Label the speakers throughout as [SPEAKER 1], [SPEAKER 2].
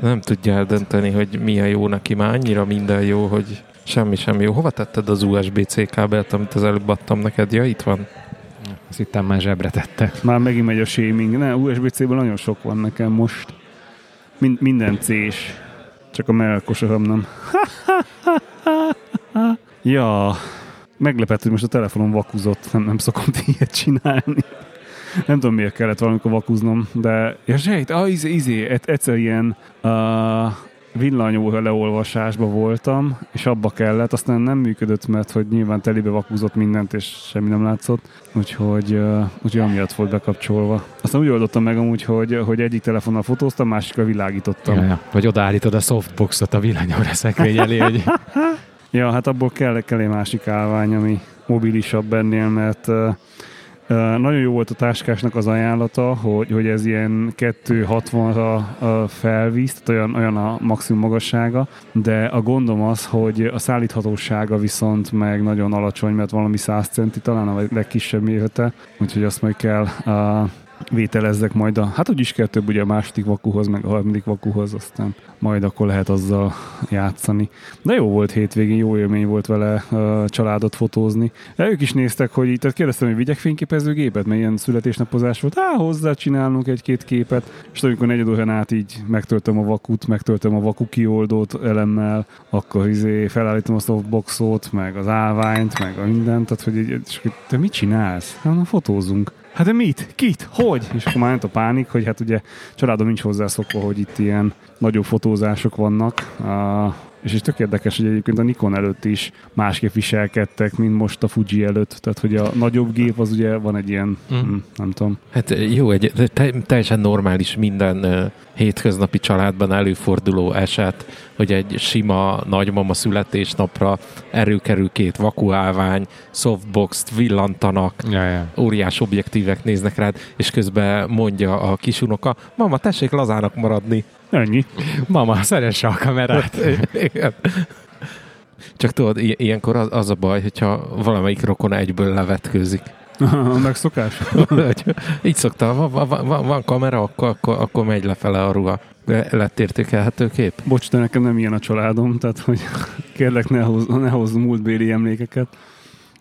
[SPEAKER 1] Nem tudja eldönteni, hogy mi a jó neki, már annyira minden jó, hogy semmi sem jó. Hova tetted az USB-C kábelt, amit az előbb adtam neked? Ja, itt van.
[SPEAKER 2] Az itt már zsebre tette.
[SPEAKER 3] Már megint megy a shaming. Ne, USB-C-ből nagyon sok van nekem most. Min- minden C-s. Csak a melkosaram nem. ja, meglepett, hogy most a telefonom vakuzott. Nem, nem szokom ilyet csinálni. Nem tudom, miért kellett valamikor vakuznom, de ja, sejt, ah, izé, izé, egyszer ilyen uh, villanyóra leolvasásba voltam, és abba kellett, aztán nem működött, mert hogy nyilván telibe vakúzott mindent, és semmi nem látszott, úgyhogy, uh, úgyhogy amiatt volt bekapcsolva. Aztán úgy oldottam meg amúgy, hogy, hogy egyik telefonnal fotóztam, másikra világítottam.
[SPEAKER 2] Ja, ja. Vagy odaállítod a softboxot a villanyóra szekrény elé, hogy
[SPEAKER 3] Ja, hát abból kell, kell egy másik állvány, ami mobilisabb ennél, mert uh, nagyon jó volt a táskásnak az ajánlata, hogy, hogy ez ilyen 260-ra uh, felvíz, tehát olyan, olyan a maximum magassága, de a gondom az, hogy a szállíthatósága viszont meg nagyon alacsony, mert valami 100 centi talán a legkisebb mérete, úgyhogy azt majd kell uh, vételezzek majd a, hát úgyis kell több ugye a második vakuhoz, meg a harmadik vakuhoz, aztán majd akkor lehet azzal játszani. De jó volt hétvégén, jó élmény volt vele uh, családot fotózni. De ők is néztek, hogy tehát kérdeztem, hogy vigyek fényképezőgépet, mert ilyen születésnapozás volt, á, hozzá csinálunk egy-két képet, és amikor negyed órán át így megtöltöm a vakut, megtöltöm a vaku kioldót elemmel, akkor izé felállítom a softboxot, meg az állványt, meg a mindent, tehát hogy így, és, te mit csinálsz? Hát, na, fotózunk. Hát de mit? Kit? Hogy? És akkor már jött a pánik, hogy hát ugye családom nincs hozzászokva, hogy itt ilyen nagyobb fotózások vannak. Uh, és is tök érdekes, hogy egyébként a Nikon előtt is másképp viselkedtek, mint most a Fuji előtt. Tehát, hogy a nagyobb gép az ugye van egy ilyen, mm. nem tudom.
[SPEAKER 1] Hát jó, egy te, teljesen normális minden uh, hétköznapi családban előforduló eset, hogy egy sima nagymama születésnapra erőkerül két vakuálvány, softbox villantanak,
[SPEAKER 2] ja, ja.
[SPEAKER 1] óriás objektívek néznek rád, és közben mondja a kisunoka, mama, tessék lazának maradni.
[SPEAKER 3] Ennyi.
[SPEAKER 2] Mama, szeresse a kamerát.
[SPEAKER 1] Igen. Csak tudod, ilyenkor az, az a baj, hogyha valamelyik rokon egyből levetkőzik.
[SPEAKER 3] Megszokás.
[SPEAKER 1] Hogy Így szoktam, van, van, van, van kamera, akkor, akkor, akkor megy lefele a ruha. Lett értékelhető kép?
[SPEAKER 3] Bocs, de nekem nem ilyen a családom, tehát hogy kérlek ne hozz, ne hozz múltbéli emlékeket.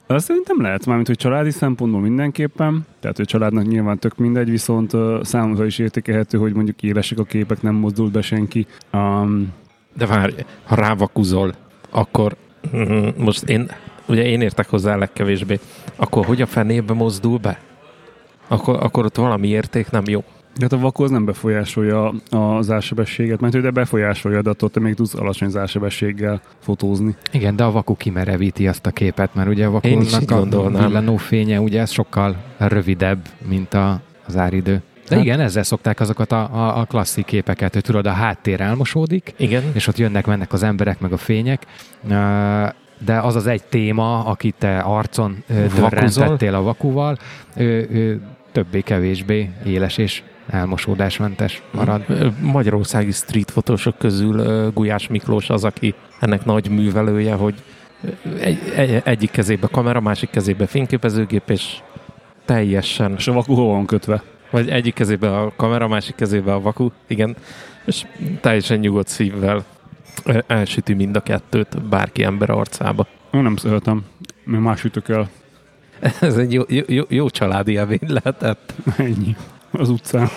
[SPEAKER 3] Azt szerintem lehet, mármint, hogy családi szempontból mindenképpen, tehát hogy családnak nyilván tök mindegy, viszont uh, számomra is értékelhető, hogy mondjuk élesek a képek, nem mozdult be senki. Um,
[SPEAKER 1] De várj, ha rávakuzol, akkor most én, ugye én értek hozzá legkevésbé, akkor hogy a fenébe mozdul be? Akkor, akkor ott valami érték nem jó.
[SPEAKER 3] De hát a vakú az nem befolyásolja a zársebességet, mert de befolyásolja, de attól te még tudsz alacsony zársebességgel fotózni.
[SPEAKER 2] Igen, de a vaku kimerevíti azt a képet, mert ugye a vakunak a villanófénye ugye ez sokkal rövidebb, mint a, az áridő. De
[SPEAKER 1] Hát-
[SPEAKER 2] igen, ezzel szokták azokat a, a, a klasszik képeket, hogy tudod, a háttér elmosódik,
[SPEAKER 1] Igen,
[SPEAKER 2] és ott jönnek, mennek az emberek, meg a fények. De az az egy téma, akit te arcon dörrentettél a vakuval, ő, ő többé-kevésbé éles és elmosódásmentes marad.
[SPEAKER 1] Magyarországi street fotósok közül Gulyás Miklós az, aki ennek nagy művelője, hogy egy, egy, egyik kezébe kamera, másik kezébe fényképezőgép, és teljesen,
[SPEAKER 3] És a vakú hol van kötve?
[SPEAKER 1] vagy egyik kezébe a kamera, másik kezébe a vaku, igen, és teljesen nyugodt szívvel elsüti mind a kettőt bárki ember arcába.
[SPEAKER 3] Én nem szeretem, mert más ütök el.
[SPEAKER 1] Ez egy jó, jó, jó, jó családi élmény lehetett.
[SPEAKER 3] Ennyi. Az utcán.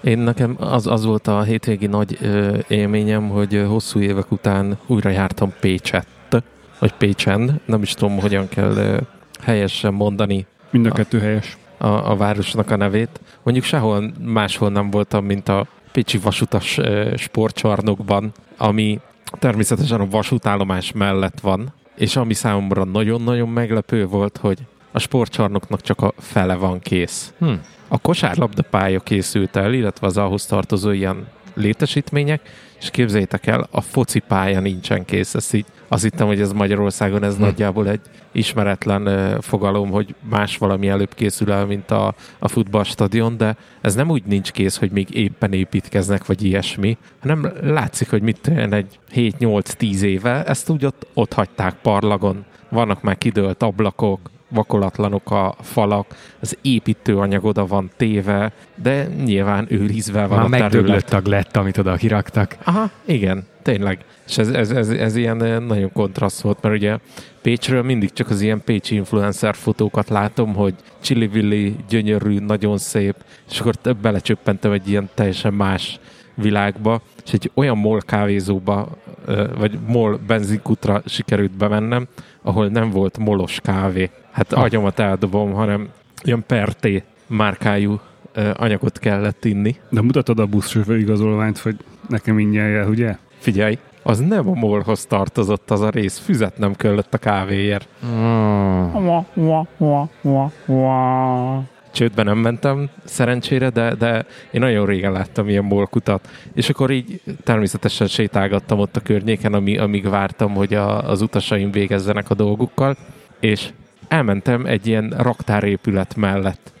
[SPEAKER 1] Én nekem az, az volt a hétvégi nagy ö, élményem, hogy hosszú évek után újra jártam Pécsett, vagy Pécsen, nem is tudom, hogyan kell ö, helyesen mondani
[SPEAKER 3] Mind a kettő helyes.
[SPEAKER 1] a, a városnak a nevét. Mondjuk sehol máshol nem voltam, mint a Pécsi vasutas ö, sportcsarnokban, ami természetesen a vasútállomás mellett van, és ami számomra nagyon-nagyon meglepő volt, hogy a sportcsarnoknak csak a fele van kész.
[SPEAKER 2] Hm.
[SPEAKER 1] A kosárlabdapálya készült el, illetve az ahhoz tartozó ilyen létesítmények, és képzeljétek el, a focipálya nincsen kész. Ezt így, azt hittem, hogy ez Magyarországon ez
[SPEAKER 2] Hm.
[SPEAKER 1] nagyjából egy ismeretlen ö, fogalom, hogy más valami előbb készül el, mint a, a futballstadion, de ez nem úgy nincs kész, hogy még éppen építkeznek, vagy ilyesmi, hanem látszik, hogy mit egy 7-8-10 éve, ezt úgy ott, ott hagyták parlagon. Vannak már kidőlt ablakok, vakolatlanok a falak, az építőanyag oda van téve, de nyilván őrizve van
[SPEAKER 2] Már
[SPEAKER 1] a terület.
[SPEAKER 2] megdöglött tag lett, amit oda kiraktak.
[SPEAKER 1] Aha, igen, tényleg. És ez, ez, ez, ez ilyen eh, nagyon kontraszt volt, mert ugye Pécsről mindig csak az ilyen pécsi influencer fotókat látom, hogy csili gyönyörű, nagyon szép, és akkor belecsöppentem egy ilyen teljesen más világba, és egy olyan MOL kávézóba, ö, vagy MOL benzinkutra sikerült bemennem, ahol nem volt molos kávé. Hát
[SPEAKER 2] Ah.
[SPEAKER 1] agyamat eldobom, hanem ilyen Perté márkájú anyagot kellett inni.
[SPEAKER 3] De mutatod a buszsofőr igazolványt, hogy nekem ingyen jel, ugye?
[SPEAKER 1] Figyelj, az nem a molhoz tartozott az a rész, füzet nem kellett a kávéért.
[SPEAKER 2] Oh.
[SPEAKER 1] Csődbe nem mentem szerencsére, de, de én nagyon régen láttam ilyen molkutat. És akkor így természetesen sétálgattam ott a környéken, ami, amíg vártam, hogy a, az utasaim végezzenek a dolgukkal, és elmentem egy ilyen raktárépület mellett.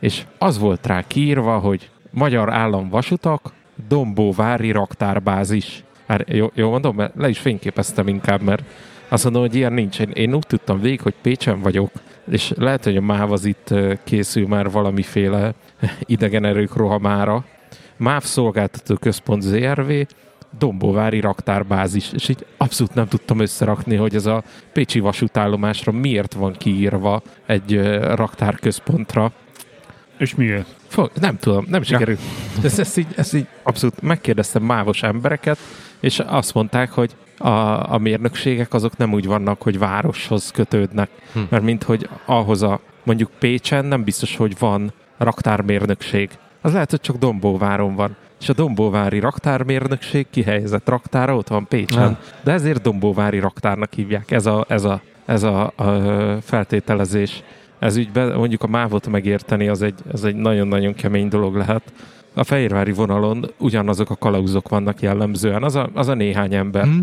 [SPEAKER 1] És az volt rá kiírva, hogy Magyar Állam Vasutak, Dombóvári Raktárbázis. Hát jó, jó mondom, mert le is fényképeztem inkább, mert azt mondom, hogy ilyen nincs. Én, én úgy tudtam végig, hogy Pécsen vagyok, és lehet, hogy a MÁV az itt készül már valamiféle idegen erők rohamára. MÁV szolgáltató központ ZRV, Dombóvári raktárbázis, és így abszolút nem tudtam összerakni, hogy ez a Pécsi vasútállomásra miért van kiírva egy raktárközpontra.
[SPEAKER 3] És miért?
[SPEAKER 1] Fog, nem tudom, nem sikerült. Ezt, ezt, így, ezt így abszolút megkérdeztem mávos embereket, és azt mondták, hogy a, a mérnökségek azok nem úgy vannak, hogy városhoz kötődnek,
[SPEAKER 2] Hm.
[SPEAKER 1] mert mint hogy ahhoz a, mondjuk Pécsen nem biztos, hogy van raktármérnökség. Az lehet, hogy csak Dombóváron van. És a Dombóvári raktármérnökség kihelyezett raktára ott van Pécsen.
[SPEAKER 2] Ah.
[SPEAKER 1] De ezért Dombóvári raktárnak hívják. Ez a, ez a, ez a, a feltételezés. Ez ügyben mondjuk a mávot megérteni, az egy, az egy nagyon-nagyon kemény dolog lehet. A Fehérvári vonalon ugyanazok a kalauzok vannak jellemzően, az a, az a néhány ember.
[SPEAKER 2] Hm?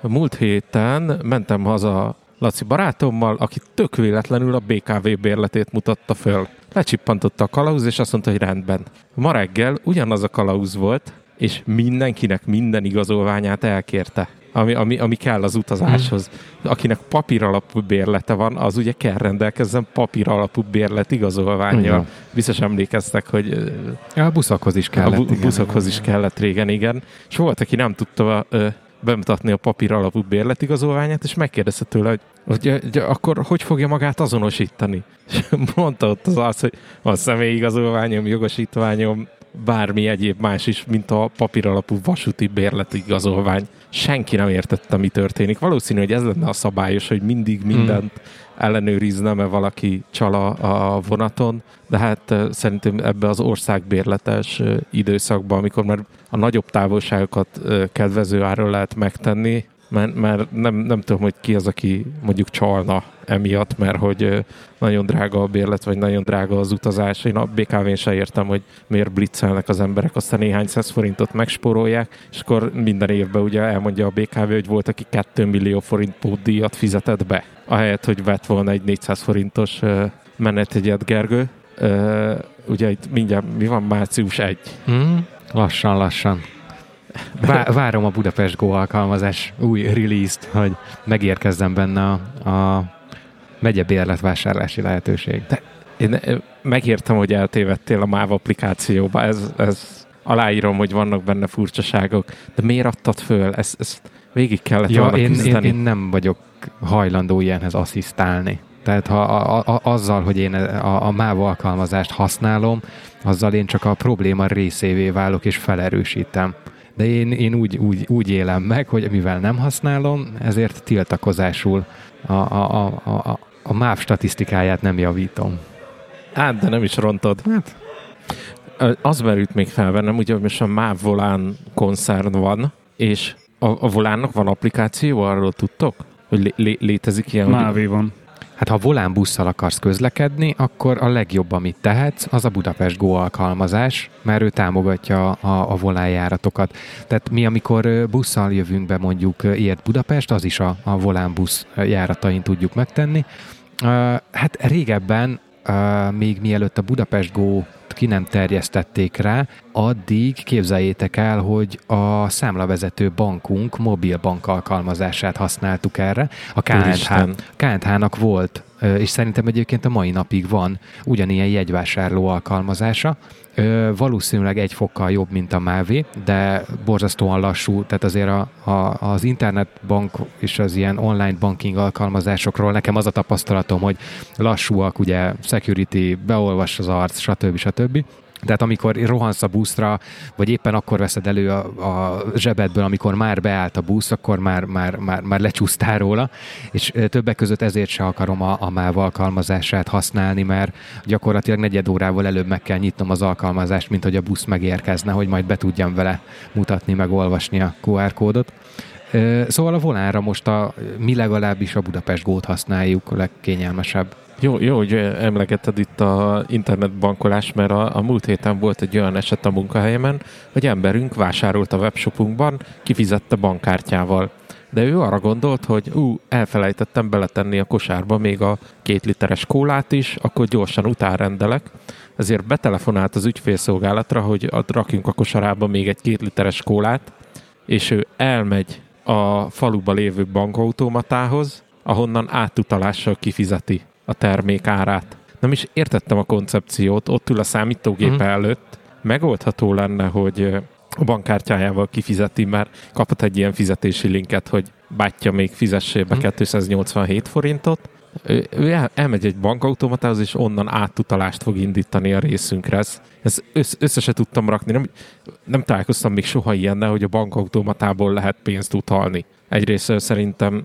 [SPEAKER 1] Múlt héten mentem haza Laci barátommal, aki tök véletlenül a BKV bérletét mutatta föl. Lecsippantotta a kalauz, és azt mondta, hogy rendben. Ma reggel ugyanaz a kalauz volt, és mindenkinek minden igazolványát elkérte, ami, ami, ami kell az utazáshoz. Akinek papír alapú bérlete van, az ugye kell rendelkezzen papír alapú bérlet igazolványjal.
[SPEAKER 2] Igen.
[SPEAKER 1] Biztos emlékeztek, hogy
[SPEAKER 2] Ja, a buszokhoz is kellett.
[SPEAKER 1] a bu-
[SPEAKER 2] igen.
[SPEAKER 1] buszokhoz is kellett régen, igen. És volt, aki nem tudta ö, bemutatni a papír alapú bérletigazolványát, és megkérdezte tőle, hogy, hogy, hogy akkor hogy fogja magát azonosítani? És mondta ott az arc, hogy van személyigazolványom, jogosítványom, bármi egyéb más is, mint a papír alapú vasúti bérletigazolvány. Senki nem értette, mi történik. Valószínű, hogy ez lenne a szabályos, hogy mindig mindent ellenőrizne, mert valaki csal a, vonaton, de hát szerintem ebbe az országbérletes időszakban, amikor már a nagyobb távolságokat kedvező áron lehet megtenni, mert, mert nem, nem tudom, hogy ki az, aki mondjuk csalna emiatt, mert hogy nagyon drága a bérlet, vagy nagyon drága az utazás. Én a BKV-n se értem, hogy miért blitzelnek az emberek, aztán néhány száz forintot megspórolják, és akkor minden évben ugye elmondja a BKV, hogy volt, aki 2 millió forint pótdíjat fizetett be, ahelyett, hogy vett volna egy 400 forintos ö, menetjegyet Gergő. Ugye itt mindjárt mi van, március 1.
[SPEAKER 2] Hm? Lassan, lassan. Vá- várom a Budapest Go alkalmazás új release-t, hogy megérkezzen benne a, a megye bérletvásárlási lehetőség.
[SPEAKER 1] Én ö, megértem, hogy eltévedtél a MÁV applikációba, ez, ez aláírom, hogy vannak benne furcsaságok, de miért adtad föl? Ezt, ezt végig kellett
[SPEAKER 2] Ja,
[SPEAKER 1] volna
[SPEAKER 2] én, én, én nem vagyok hajlandó ilyenhez asszisztálni. Tehát ha a, a, azzal, hogy én a, a MÁV alkalmazást használom, azzal én csak a probléma részévé válok és felerősítem. De én, én úgy, úgy, úgy élem meg, hogy mivel nem használom, ezért tiltakozásul a, a, a, a, a MÁV statisztikáját nem javítom.
[SPEAKER 1] Hát, de nem is rontod.
[SPEAKER 2] Hát,
[SPEAKER 1] Az merült még fel bennem, ugye, hogy most a MÁV Volán koncern van, és a, a Volánnak van applikáció, arról tudtok? Hogy lé, lé, létezik ilyen, hogy
[SPEAKER 3] Mávé van.
[SPEAKER 2] Hát ha volánbusszal akarsz közlekedni, akkor a legjobb, amit tehetsz, az a Budapest Go alkalmazás, mert ő támogatja a, a volánjáratokat. Tehát mi, amikor busszal jövünk be mondjuk ért Budapest, az is a, a volánbusz ö, járatain tudjuk megtenni. Hát régebben, még mielőtt a Budapest Go ki nem terjesztették rá, addig képzeljétek el, hogy a számlavezető bankunk mobil bank alkalmazását használtuk erre. A KNH, KNH-nak volt és szerintem egyébként a mai napig van ugyanilyen jegyvásárló alkalmazása. Valószínűleg egy fokkal jobb, mint a Mávé, de borzasztóan lassú, tehát azért a, a, az internetbank és az ilyen online banking alkalmazásokról nekem az a tapasztalatom, hogy lassúak, ugye security, beolvas az arc, stb. stb. Tehát amikor rohansz a buszra, vagy éppen akkor veszed elő a, a zsebedből, amikor már beállt a busz, akkor már, már, már, már lecsúsztál róla, és többek között ezért se akarom a, a MÁV alkalmazását használni, mert gyakorlatilag negyed órával előbb meg kell nyitnom az alkalmazást, mint hogy a busz megérkezne, hogy majd be tudjam vele mutatni, meg olvasni a QR kódot. Szóval a volánra most a, mi legalábbis a Budapest Gót használjuk, a legkényelmesebb.
[SPEAKER 1] Jó, jó, hogy emlegetted itt a internetbankolás, mert a, a múlt héten volt egy olyan eset a munkahelyemen, hogy emberünk vásárolt a webshopunkban, kifizette bankkártyával. De ő arra gondolt, hogy ú, elfelejtettem beletenni a kosárba még a két literes kólát is, akkor gyorsan utánrendelek. Ezért betelefonált az ügyfélszolgálatra, hogy ad, rakjunk a kosarába még egy két literes kólát, és ő elmegy a faluba lévő bankautomatához, ahonnan átutalással kifizeti a termék árát. Nem is értettem a koncepciót, ott ül a számítógép uh-huh. előtt, megoldható lenne, hogy a bankkártyájával kifizeti, mert kapott egy ilyen fizetési linket, hogy bátyja még fizessél be uh-huh. 287 forintot, ő, ő el, elmegy egy bankautomatához, és onnan átutalást fog indítani a részünkre. Ez, ez össze, össze se tudtam rakni. Nem, nem találkoztam még soha ilyennel, hogy a bankautomatából lehet pénzt utalni. Egyrészt szerintem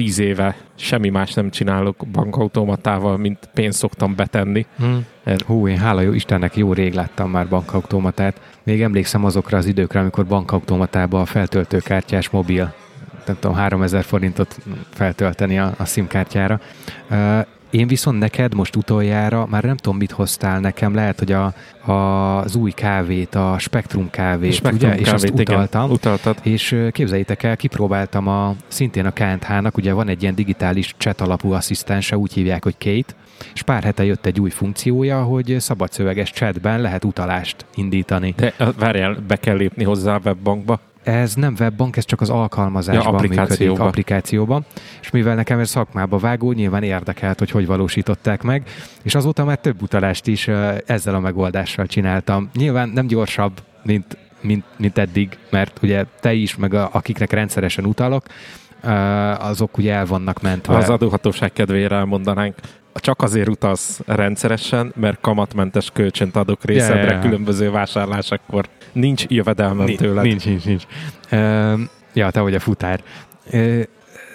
[SPEAKER 1] tíz éve semmi más nem csinálok bankautomatával, mint pénzt szoktam betenni.
[SPEAKER 2] Hmm. Hú, én hála jó Istennek jó rég láttam már bankautomatát. Még emlékszem azokra az időkre, amikor bankautomatába a feltöltőkártyás mobil nem tudom, 3000 forintot feltölteni a, a SIM-kártyára. Én viszont neked most utoljára, már nem tudom, mit hoztál nekem, lehet, hogy a, a, az új kávét, a Spektrum kávét,
[SPEAKER 1] Spektrum
[SPEAKER 2] ugye?
[SPEAKER 1] Kávét,
[SPEAKER 2] és azt utaltam.
[SPEAKER 1] Igen, utaltad.
[SPEAKER 2] És képzeljétek el, kipróbáltam a, szintén a KNH-nak, ugye van egy ilyen digitális chat alapú asszisztense, úgy hívják, hogy Kate, és pár hete jött egy új funkciója, hogy szabadszöveges chatben lehet utalást indítani.
[SPEAKER 1] De várjál, be kell lépni hozzá a webbankba?
[SPEAKER 2] Ez nem webbank, ez csak az alkalmazásban ja, applikációba. működik, applikációban. És mivel nekem ez szakmába vágó, nyilván érdekelt, hogy hogy valósították meg, és azóta már több utalást is ezzel a megoldással csináltam. Nyilván nem gyorsabb, mint, mint, mint eddig, mert ugye te is, meg a, akiknek rendszeresen utalok, azok ugye el vannak mentve.
[SPEAKER 1] Az adóhatóság kedvére elmondanánk, csak azért utalsz rendszeresen, mert kamatmentes kölcsönt adok részedre yeah, yeah. különböző vásárlásakor. Nincs jövedelmem
[SPEAKER 2] nincs,
[SPEAKER 1] tőled.
[SPEAKER 2] Nincs, nincs, nincs. Uh, ja, te vagy a futár. Uh,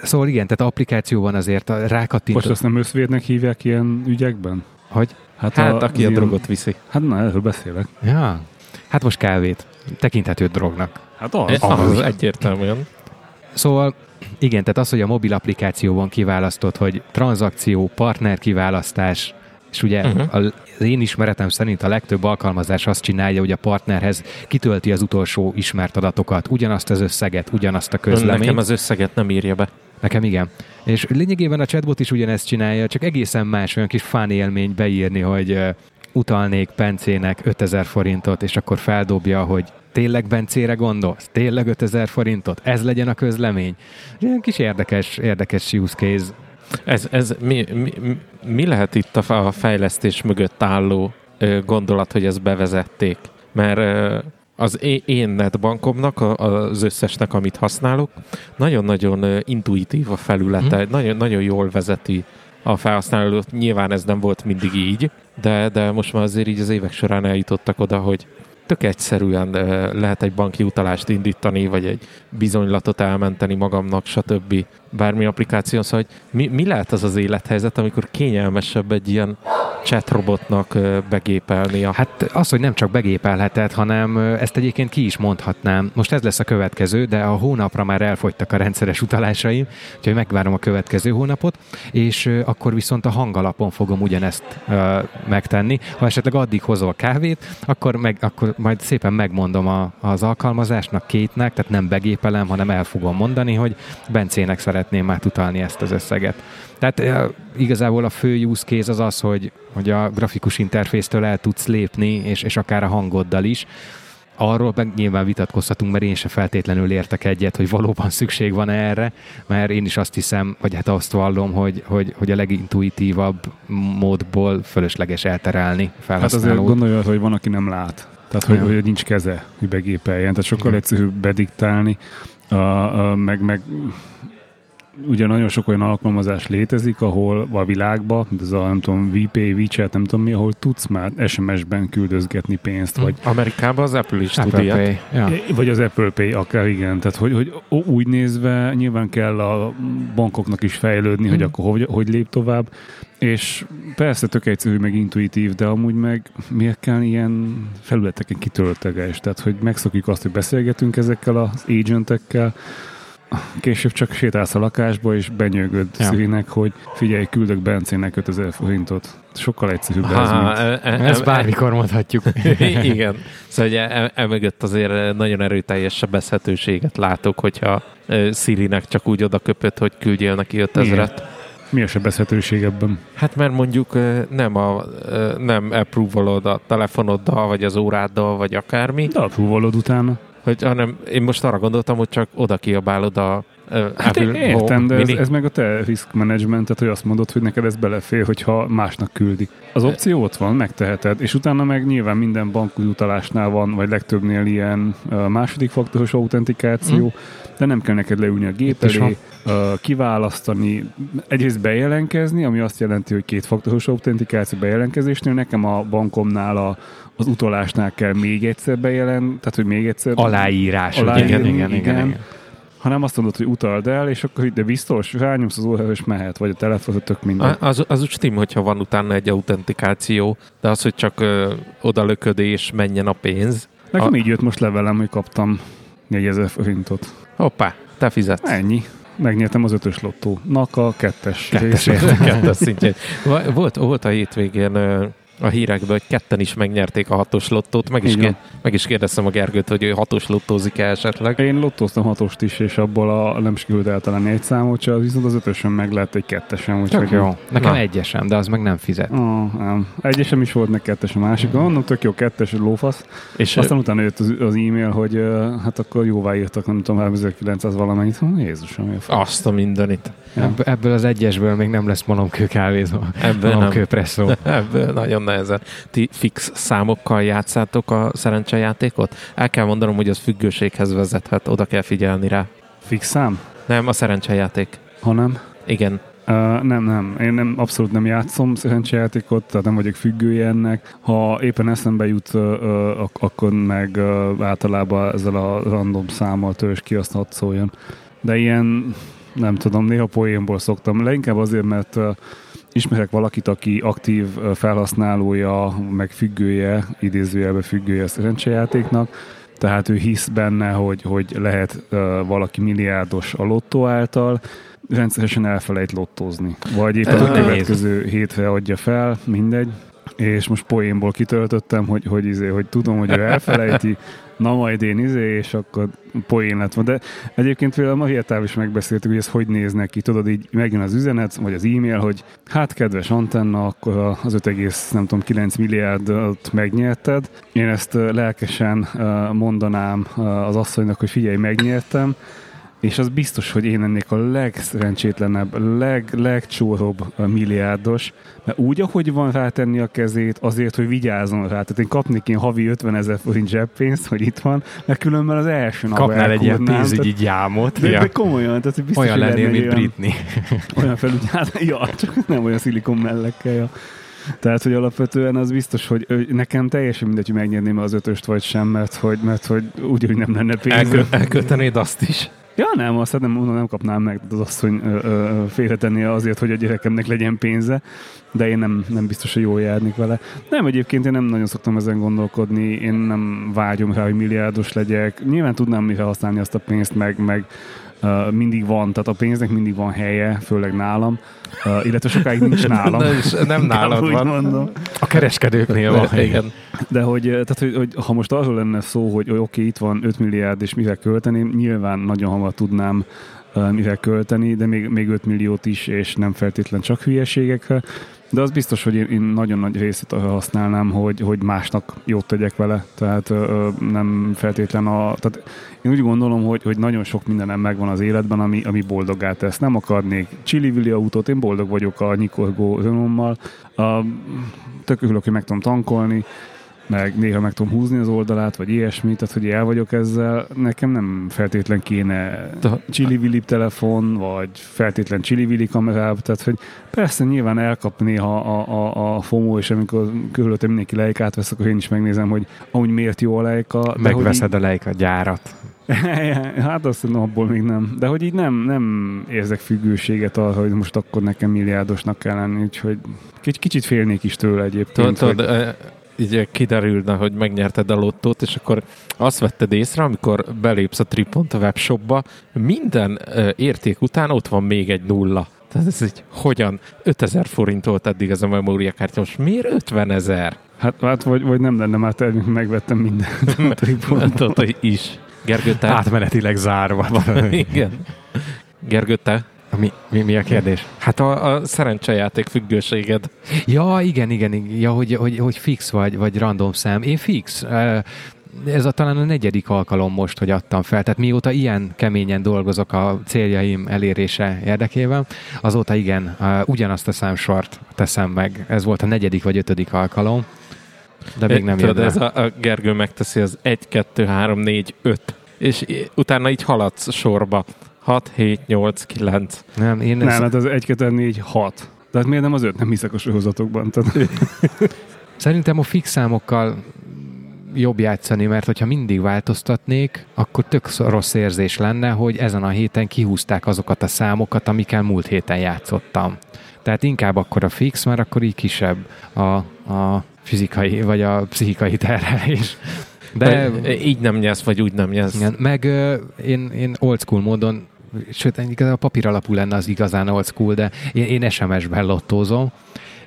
[SPEAKER 2] szóval igen, tehát applikációban azért a rákattintott...
[SPEAKER 3] Most azt nem összvédnek hívják ilyen ügyekben?
[SPEAKER 2] Hogy?
[SPEAKER 1] Hát, hát a, aki a ilyen... drogot viszi.
[SPEAKER 3] Hát na, erről beszélek.
[SPEAKER 2] Ja, hát most kávét. Tekinthető drognak.
[SPEAKER 3] Hát az. az,
[SPEAKER 1] az egyértelműen.
[SPEAKER 2] Szóval igen, tehát az, hogy a mobil applikációban kiválasztott, hogy tranzakció, partner kiválasztás, és ugye uh-huh. az én ismeretem szerint a legtöbb alkalmazás azt csinálja, hogy a partnerhez kitölti az utolsó ismert adatokat, ugyanazt az összeget, ugyanazt a közleményt.
[SPEAKER 1] Nekem az összeget nem írja be.
[SPEAKER 2] Nekem igen. És lényegében a chatbot is ugyanezt csinálja, csak egészen más olyan kis fán élmény beírni, hogy utalnék Pencének 5000 forintot, és akkor feldobja, hogy tényleg Bencére gondolsz? Tényleg 5000 forintot? Ez legyen a közlemény? Ilyen kis érdekes, érdekes use case.
[SPEAKER 1] Ez, ez mi, mi, mi lehet itt a fejlesztés mögött álló gondolat, hogy ezt bevezették? Mert az én netbankomnak, az összesnek, amit használok, nagyon-nagyon intuitív a felülete, hmm. nagyon, nagyon jól vezeti a felhasználót. Nyilván ez nem volt mindig így, de, de most már azért így az évek során eljutottak oda, hogy tök egyszerűen lehet egy banki utalást indítani, vagy egy bizonylatot elmenteni magamnak, stb. Bármi applikáció, szóval hogy mi, mi lehet az az élethelyzet, amikor kényelmesebb egy ilyen chatrobotnak begépelni.
[SPEAKER 2] Hát az, hogy nem csak begépelheted, hanem ezt egyébként ki is mondhatnám. Most ez lesz a következő, de a hónapra már elfogytak a rendszeres utalásaim, úgyhogy megvárom a következő hónapot, és akkor viszont a hangalapon fogom ugyanezt uh, megtenni. Ha esetleg addig hozol kávét, akkor, meg, akkor majd szépen megmondom a, az alkalmazásnak, kétnek, tehát nem begépelem, hanem el fogom mondani, hogy Bencének szeretném már utalni ezt az összeget Tehát uh, igazából a fő use case az az, hogy, hogy a grafikus interfésztől el tudsz lépni, és, és akár a hangoddal is. Arról meg nyilván vitatkozhatunk, mert én se feltétlenül értek egyet, hogy valóban szükség van erre, mert én is azt hiszem, vagy hát azt vallom, hogy, hogy, hogy a legintuitívabb módból fölösleges elterelni felhasználót.
[SPEAKER 3] Hát azért gondolja, hogy van, aki nem lát. Tehát, hogy, hogy nincs keze, hogy begépeljen. Tehát sokkal egyszerűbb bediktálni, uh, uh, meg, meg ugye nagyon sok olyan alkalmazás létezik, ahol a világban, ez a nem tudom, VP, WeChat, nem tudom mi, ahol tudsz már SMS-ben küldözgetni pénzt, vagy...
[SPEAKER 1] Amerikában az Apple is
[SPEAKER 2] Apple
[SPEAKER 1] tud
[SPEAKER 2] Pay. Ja.
[SPEAKER 3] Vagy az Apple Pay, akár igen. Tehát, hogy, hogy úgy nézve nyilván kell a bankoknak is fejlődni, hogy akkor hogy, hogy lép tovább. És persze tök egyszerű, meg intuitív, de amúgy meg miért kell ilyen felületeken kitölteges? Tehát, hogy megszokjuk azt, hogy beszélgetünk ezekkel az agentekkel, később csak sétálsz a lakásba, és benyögöd
[SPEAKER 2] Ja.
[SPEAKER 3] Szirinek, hogy figyelj, küldök Bencének 5000 forintot. Sokkal egyszerűbb ez,
[SPEAKER 1] Ha,
[SPEAKER 3] mint...
[SPEAKER 1] e- e-
[SPEAKER 2] Ezt
[SPEAKER 1] e-
[SPEAKER 2] bármikor mondhatjuk.
[SPEAKER 1] Igen. Szóval ugye e- emögött azért nagyon erőteljes sebezhetőséget látok, hogyha e, Sirinek csak úgy oda köpött, hogy küldjél neki 5000-et.
[SPEAKER 3] Mi a sebezhetőség ebben?
[SPEAKER 1] Hát mert mondjuk e, nem, a, e, nem approvalod a telefonoddal, vagy az óráddal, vagy akármi,
[SPEAKER 3] De apróvalod utána.
[SPEAKER 1] Hogy, hanem én most arra gondoltam, hogy csak oda kiabálod a
[SPEAKER 3] Hát
[SPEAKER 1] Apple
[SPEAKER 3] értem, de ez, ez meg a te risk managementet, hogy azt mondod, hogy neked ez belefér, hogyha másnak küldi. Az opció ott van, megteheted, és utána meg nyilván minden bankutalásnál van, vagy legtöbbnél ilyen második faktoros autentikáció, de nem kell neked leülni a gép elé, uh, kiválasztani, egyrészt bejelentkezni, ami azt jelenti, hogy két faktoros autentikáció bejelentkezésnél, nekem a bankomnál a, az utalásnál kell még egyszer bejelent, tehát hogy még egyszer
[SPEAKER 2] Aláírás.
[SPEAKER 3] Aláírni,
[SPEAKER 2] igen, igen, igen,
[SPEAKER 3] igen.
[SPEAKER 2] igen.
[SPEAKER 3] hanem azt mondod, hogy utald el, és akkor de biztos, rányomsz az órára, és mehet, vagy a telefon, tök minden.
[SPEAKER 1] Az, az úgy stim, hogyha van utána egy autentikáció, de az, hogy csak ö, oda lököd és menjen a pénz.
[SPEAKER 3] Nekem
[SPEAKER 1] a-
[SPEAKER 3] így jött most levelem, hogy kaptam 4000 forintot.
[SPEAKER 1] Hoppá, te fizetsz.
[SPEAKER 3] Ennyi. Megnyertem az ötös lottónak a kettes,
[SPEAKER 2] Kettes.
[SPEAKER 1] Kettes szintjén. Va- Volt, volt a hétvégén a hírekben, hogy ketten is megnyerték a hatos lottót. Meg is, ké- meg is kérdeztem a Gergőt, hogy ő hatos lottózik-e esetleg.
[SPEAKER 3] Én lottóztam hatost is, és abból a nem sikerült eltalálni egy számot, csak viszont az ötösön meg lett egy.
[SPEAKER 2] Tök
[SPEAKER 3] úgyhogy-
[SPEAKER 2] jó. Nekem
[SPEAKER 1] Na.
[SPEAKER 2] egyesem, de az meg nem fizet.
[SPEAKER 3] Ah, nem. Egyesem is volt, meg kettes a másik. Mondom, tök jó, kettes lófasz.
[SPEAKER 1] És
[SPEAKER 3] Aztán utána jött az, az e-mail, hogy uh, hát akkor jóvá írtak, nem tudom, 1900 valamennyit. Hm, Jézusom,
[SPEAKER 1] azt a mindenit.
[SPEAKER 3] Ja.
[SPEAKER 2] Ebb- Ebből az egyesből még nem lesz malomkő kávézó.
[SPEAKER 1] Ebből nem.
[SPEAKER 2] Malomkő presszó.
[SPEAKER 1] Ebből nagyon nehezen. Ti fix számokkal játszátok a szerencsejátékot? El kell mondanom, hogy az függőséghez vezethet, oda kell figyelni rá.
[SPEAKER 3] Fix szám?
[SPEAKER 1] Nem, a szerencsejáték.
[SPEAKER 3] Hanem
[SPEAKER 1] Igen.
[SPEAKER 3] Uh, nem, nem. Én nem, abszolút nem játszom szerencsejátékot, tehát nem vagyok függője ennek. Ha éppen eszembe jut, uh, ak- akkor meg uh, általában ezzel a random számmal törzs ki, azt hadd szóljon. De ilyen, nem tudom, néha poénból szoktam. Leginkább azért, mert uh, ismerek valakit, aki aktív felhasználója, meg függője, idézőjelbe függője a szerencsejátéknak, tehát ő hisz benne, hogy, hogy lehet uh, valaki milliárdos a lottó által, rendszeresen elfelejt lottózni. Vagy éppen a következő hétre adja fel, mindegy. És most poénból kitöltöttem, hogy, hogy, izé, hogy tudom, hogy ő elfelejti, na majd én izé, és akkor poén lett volna. De egyébként például ma hihetál is megbeszéltük, hogy ez hogy néz neki. Tudod, így megjön az üzenet, vagy az e-mail, hogy hát kedves antenna, akkor az 5, nem tudom, 9 milliárdot megnyerted. Én ezt lelkesen mondanám az asszonynak, hogy figyelj, megnyertem, és az biztos, hogy én ennék a legszerencsétlenebb, leg, legcsóróbb milliárdos, mert úgy, ahogy van rátenni a kezét, azért, hogy vigyázzon rá. Tehát én kapnék én havi 50 ezer forint zseppénzt, hogy itt van, mert különben az első nap
[SPEAKER 2] Kapnál egy ilyen pénzügyi gyámot.
[SPEAKER 3] De, de komolyan, tehát biztos,
[SPEAKER 2] Olyan lennél, mint
[SPEAKER 3] olyan-
[SPEAKER 2] Britney.
[SPEAKER 3] olyan felügyelet, ja, csak nem olyan szilikon mellekkel, ja. Tehát, hogy alapvetően az biztos, hogy nekem teljesen mindegy, hogy megnyerném az ötöst vagy sem, mert hogy, mert hogy úgy, hogy nem lenne pénz.
[SPEAKER 1] Elkö- elköltenéd azt is.
[SPEAKER 3] Ja, nem, azt hát nem, mondom, nem kapnám meg az asszony félretenni azért, hogy a gyerekemnek legyen pénze, de én nem, nem biztos, hogy jól járnék vele. Nem, egyébként én nem nagyon szoktam ezen gondolkodni, én nem vágyom rá, hogy milliárdos legyek. Nyilván tudnám mire használni azt a pénzt, meg, meg uh, mindig van, tehát a pénznek mindig van helye, főleg nálam, uh, illetve sokáig nincs nálam.
[SPEAKER 1] De is nem nálad van.
[SPEAKER 3] Mondom.
[SPEAKER 2] A kereskedőknél van.
[SPEAKER 1] De, igen.
[SPEAKER 3] De hogy, eh, tehát, hogy, hogy ha most arról lenne szó, hogy oké, okay, itt van 5 milliárd, és mivel költeném, nyilván nagyon hamar tudnám mivel költeni, de még, még 5 milliót is, és nem feltétlen csak hülyeségekre. De az biztos, hogy én, én nagyon nagy részét használnám, hogy, hogy másnak jót tegyek vele. Tehát ö, nem feltétlen a... Tehát én úgy gondolom, hogy, hogy nagyon sok mindenem megvan az életben, ami, ami boldogá tesz. Nem akarnék csili autót, én boldog vagyok a nyikorgó önommal. A, tök örülök, hogy meg tudom tankolni, meg néha meg tudom húzni az oldalát, vagy ilyesmi, tehát hogy el vagyok ezzel, nekem nem feltétlen kéne csili telefon, vagy feltétlen csili kamerába, tehát hogy persze nyilván elkap néha a, a, a FOMO, és amikor körülöttem mindenki lejkát vesz, akkor én is megnézem, hogy amúgy miért jó a lejka.
[SPEAKER 2] Megveszed így... a lejka gyárat.
[SPEAKER 3] hát azt mondom, abból még nem. De hogy így nem, nem érzek függőséget arra, hogy most akkor nekem milliárdosnak kell lenni, úgyhogy kicsit félnék is tőle egyébként.
[SPEAKER 1] Tudod, hogy így kiderülne, hogy megnyerted a lottót, és akkor azt vetted észre, amikor belépsz a Tripont a webshopba, minden érték után ott van még egy nulla. Tehát ez így, hogyan? 5000 forint volt eddig ez a memóriakártya, most miért 50 ezer?
[SPEAKER 3] Hát, hát vagy, vagy nem lenne már termék, megvettem mindent a
[SPEAKER 1] Tripontot. is. Gergő, te?
[SPEAKER 2] Átmenetileg zárva.
[SPEAKER 1] Igen. Gergő, te?
[SPEAKER 2] Mi, mi, mi a kérdés?
[SPEAKER 1] Hát a, a szerencsejáték függőséged.
[SPEAKER 2] Ja, igen, igen, igen. Ja, hogy, hogy, hogy fix vagy, vagy random szám. Én fix. Ez a talán a negyedik alkalom most, hogy adtam fel. Tehát mióta ilyen keményen dolgozok a céljaim elérése érdekében, azóta igen, ugyanazt a számsort teszem meg. Ez volt a negyedik vagy ötödik alkalom. De még nem
[SPEAKER 1] Tudod, ez a, a Gergő megteszi az 1, 2, 3, 4, 5 és utána így haladsz sorba. 6, 7, 8, 9.
[SPEAKER 3] Nem, én nem, ez... hát az 1, 2, 4, 6. Tehát miért nem az 5? Nem hiszek a sorozatokban. Tehát...
[SPEAKER 2] Szerintem a fix számokkal jobb játszani, mert hogyha mindig változtatnék, akkor tök rossz érzés lenne, hogy ezen a héten kihúzták azokat a számokat, amikkel múlt héten játszottam. Tehát inkább akkor a fix, mert akkor így kisebb a, a fizikai vagy a pszichikai terhelés.
[SPEAKER 1] De így nem nyersz, vagy úgy nem nyersz.
[SPEAKER 2] Igen, meg én, én old school módon sőt, a papír alapú lenne az igazán old school, de én, én SMS-ben lottózom.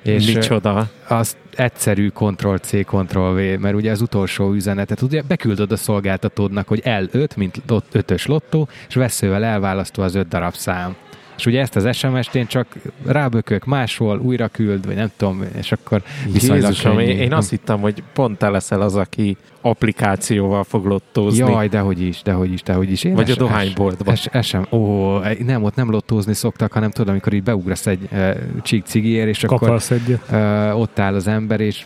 [SPEAKER 1] És Micsoda?
[SPEAKER 2] Az egyszerű Ctrl-C, Ctrl-V, mert ugye az utolsó üzenetet ugye beküldöd a szolgáltatódnak, hogy L5, mint ötös lottó, és veszővel elválasztva az öt darab szám. És ugye ezt az SMS-t én csak rábökök máshol, újra küld, vagy nem tudom, és akkor
[SPEAKER 1] viszonylag Jézusom, én, én azt hittem, hogy pont te leszel az, aki applikációval fog lottózni.
[SPEAKER 2] Jaj, dehogy is, dehogy is, dehogy is.
[SPEAKER 1] Én Vagy es, a dohányboltban.
[SPEAKER 2] Es, es, sem. Ó, nem, ott nem lottózni szoktak, hanem tudod, amikor így beugrasz egy uh, csík cigiért, és
[SPEAKER 3] Kapasz
[SPEAKER 2] akkor uh, ott áll az ember, és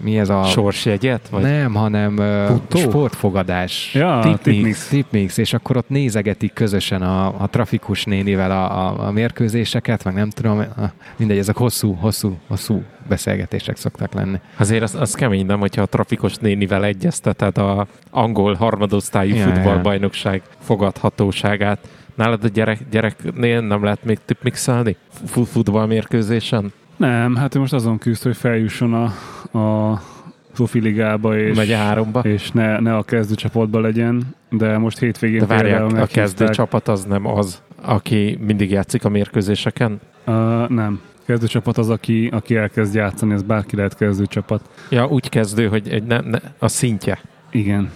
[SPEAKER 2] mi ez a...
[SPEAKER 1] Sorsjegyet?
[SPEAKER 2] Vagy? Nem, hanem uh, sportfogadás.
[SPEAKER 3] Ja,
[SPEAKER 2] tipmix, tipmix. És akkor ott nézegetik közösen a, a trafikus nénivel a, a, a mérkőzéseket, meg nem tudom, a, mindegy, ezek hosszú, hosszú, hosszú beszélgetések szoktak lenni.
[SPEAKER 1] Azért az, az kemény, nem, hogyha a trafikus nénivel egyezteted a angol harmadosztályú ja, futballbajnokság ja. fogadhatóságát. Nálad a gyerek, gyereknél nem lehet még tipmixelni futballmérkőzésen?
[SPEAKER 3] Nem, hát ő most azon küzd, hogy feljusson a, a profi ligába, és,
[SPEAKER 1] Megy a háromba.
[SPEAKER 3] és ne, ne a kezdőcsapatba legyen, de most hétvégén
[SPEAKER 1] de várják, a kezdőcsapat az nem az, aki mindig játszik a mérkőzéseken?
[SPEAKER 3] Uh, nem. Kezdőcsapat az, aki, aki elkezd játszani, ez bárki lehet kezdőcsapat.
[SPEAKER 1] Ja, úgy kezdő, hogy egy ne, ne, a szintje.
[SPEAKER 3] Igen.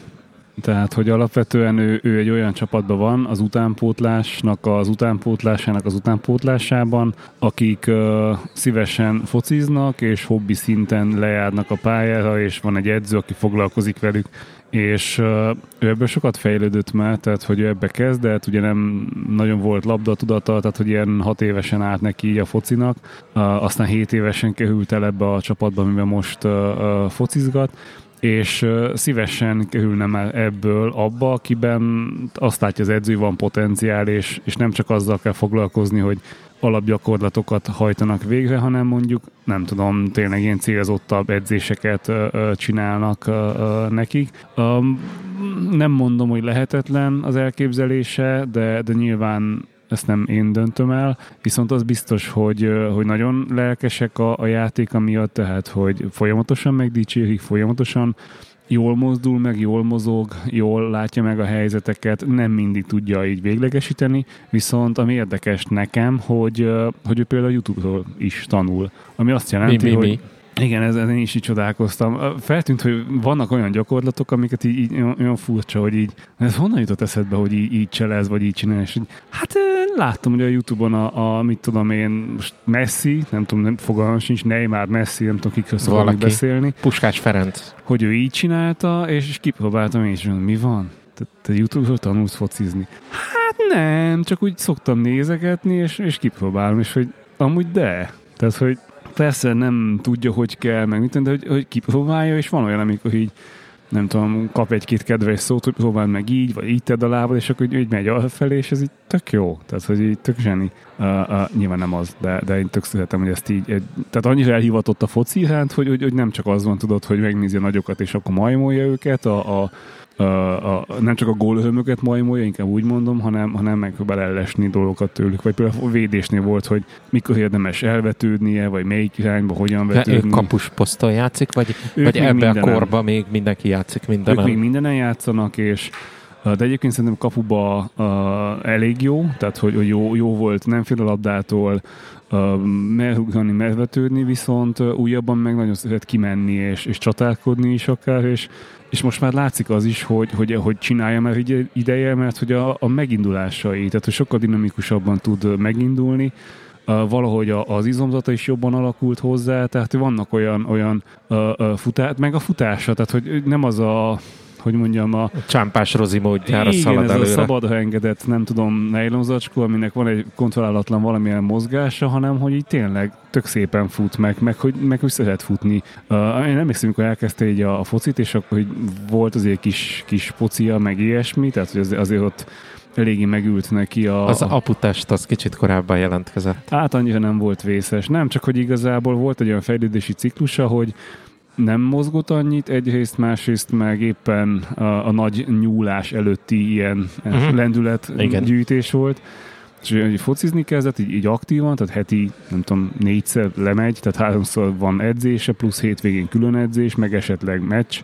[SPEAKER 3] Tehát, hogy alapvetően ő, ő egy olyan csapatban van, az utánpótlásnak az utánpótlásának az utánpótlásában, akik uh, szívesen fociznak, és hobbi szinten lejárnak a pályára, és van egy edző, aki foglalkozik velük, és ő ebből sokat fejlődött már, tehát hogy ő ebbe kezdett, ugye nem nagyon volt labda tudata, tehát hogy ilyen hat évesen állt neki így a focinak, aztán hét évesen került el ebbe a csapatba, amiben most focizgat, és szívesen kerülnem ebből abba, akiben azt látja az edző, van potenciál, és, és nem csak azzal kell foglalkozni, hogy alapgyakorlatokat hajtanak végre, hanem mondjuk, nem tudom, tényleg ilyen célzottabb edzéseket ö, csinálnak ö, nekik. Ö, nem mondom, hogy lehetetlen az elképzelése, de, de nyilván ezt nem én döntöm el, viszont az biztos, hogy, hogy nagyon lelkesek a, a játéka miatt, tehát hogy folyamatosan megdicsérik, folyamatosan jól mozdul meg, jól mozog, jól látja meg a helyzeteket, nem mindig tudja így véglegesíteni, viszont ami érdekes nekem, hogy, hogy ő például YouTube-ról is tanul, ami azt jelenti,
[SPEAKER 1] mi, mi,
[SPEAKER 3] hogy
[SPEAKER 1] mi?
[SPEAKER 3] Igen, ezen én is így csodálkoztam. Feltűnt, hogy vannak olyan gyakorlatok, amiket így, így olyan furcsa, hogy így, ez honnan jutott eszedbe, hogy így, így cselez, vagy így csinál, és így, hát láttam, hogy a Youtube-on a, a mit tudom én, most Messi, nem tudom, nem fogalmam sincs, Neymar, Messi, nem tudom, kikről szokott beszélni.
[SPEAKER 1] Puskás Ferenc.
[SPEAKER 3] Hogy ő így csinálta, és, és kipróbáltam is, hogy mi van? Te, te Youtube-ról tanulsz focizni? Hát nem, csak úgy szoktam nézegetni, és, és kipróbálom, és hogy amúgy de. Tehát, hogy persze nem tudja, hogy kell, meg mit, de hogy, hogy kipróbálja, és van olyan, amikor így nem tudom, kap egy-két kedves szót, hogy próbáld meg így, vagy így tedd a lábad, és akkor így megy felé, és ez így tök jó. Tehát, hogy így tök zseni. Uh, uh, nyilván nem az, de, de én tök szeretem, hogy ezt így, egy, tehát annyira elhivatott a foci iránt, hogy, hogy, hogy, nem csak az van, tudod, hogy megnézi a nagyokat, és akkor majmolja őket, a, a a, nem csak a gólörömöket majmolja, inkább úgy mondom, hanem, hanem megpróbál ellesni dolgokat tőlük. Vagy például a védésnél volt, hogy mikor érdemes elvetődnie, vagy melyik irányba hogyan vetődni.
[SPEAKER 1] Ő kapus poszton játszik, vagy, vagy ebbe a korba még mindenki játszik mindenen?
[SPEAKER 3] Ők még mindenen játszanak, és de egyébként szerintem kapuba uh, elég jó, tehát hogy, hogy jó, jó volt, nem fél a labdától, uh, merhugrani, mervetődni, viszont uh, újabban meg nagyon szeret kimenni és, és csatálkodni is akár, és és most már látszik az is, hogy, hogy, hogy csinálja már ideje, mert hogy a, a megindulásai, tehát hogy sokkal dinamikusabban tud megindulni, valahogy az izomzata is jobban alakult hozzá, tehát vannak olyan, olyan futás, meg a futása, tehát hogy nem az a hogy mondjam, a...
[SPEAKER 1] Csámpás rozi módjára
[SPEAKER 3] igen,
[SPEAKER 1] szalad
[SPEAKER 3] ez
[SPEAKER 1] előre.
[SPEAKER 3] a szabad engedett, nem tudom, nejlonzacskó, aminek van egy kontrollálatlan valamilyen mozgása, hanem hogy így tényleg tök szépen fut meg, meg hogy, meg hogy szeret futni. Uh, én emlékszem, amikor elkezdte így a, a focit, és akkor hogy volt azért kis, kis pocia, meg ilyesmi, tehát hogy azért, azért ott eléggé megült neki a...
[SPEAKER 1] Az aputest az kicsit korábban jelentkezett.
[SPEAKER 3] Hát annyira nem volt vészes. Nem, csak hogy igazából volt egy olyan fejlődési ciklusa, hogy nem mozgott annyit, egyrészt, másrészt meg éppen a, a nagy nyúlás előtti ilyen uh-huh. lendületgyűjtés volt. És hogy focizni kezdett, így, így aktívan, tehát heti, nem tudom, négyszer lemegy, tehát háromszor van edzése, plusz hétvégén külön edzés, meg esetleg meccs.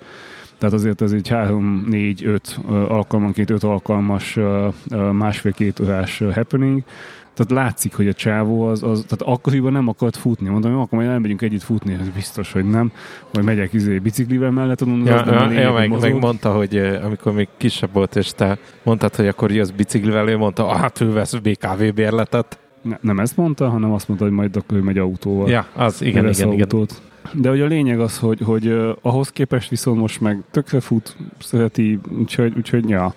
[SPEAKER 3] Tehát azért ez egy három, négy, öt alkalmanként öt alkalmas másfél-két órás happening, tehát látszik, hogy a csávó az, az tehát akkoriban nem akart futni. Mondom, hogy akkor majd elmegyünk együtt futni, ez biztos, hogy nem. Vagy megyek izé, biciklivel mellett, mondom,
[SPEAKER 1] ja,
[SPEAKER 3] az
[SPEAKER 1] ja, ja, meg, meg, mondta, hogy amikor még kisebb volt, és te mondtad, hogy akkor jössz biciklivel, ő mondta, ah, hát ő vesz BKV bérletet.
[SPEAKER 3] Ne, nem ezt mondta, hanem azt mondta, hogy majd akkor ő megy autóval.
[SPEAKER 1] Ja, az, igen, igen, autót.
[SPEAKER 3] igen. De hogy a lényeg az, hogy, hogy uh, ahhoz képest viszont most meg tökre fut, szereti, úgyhogy, úgyhogy ja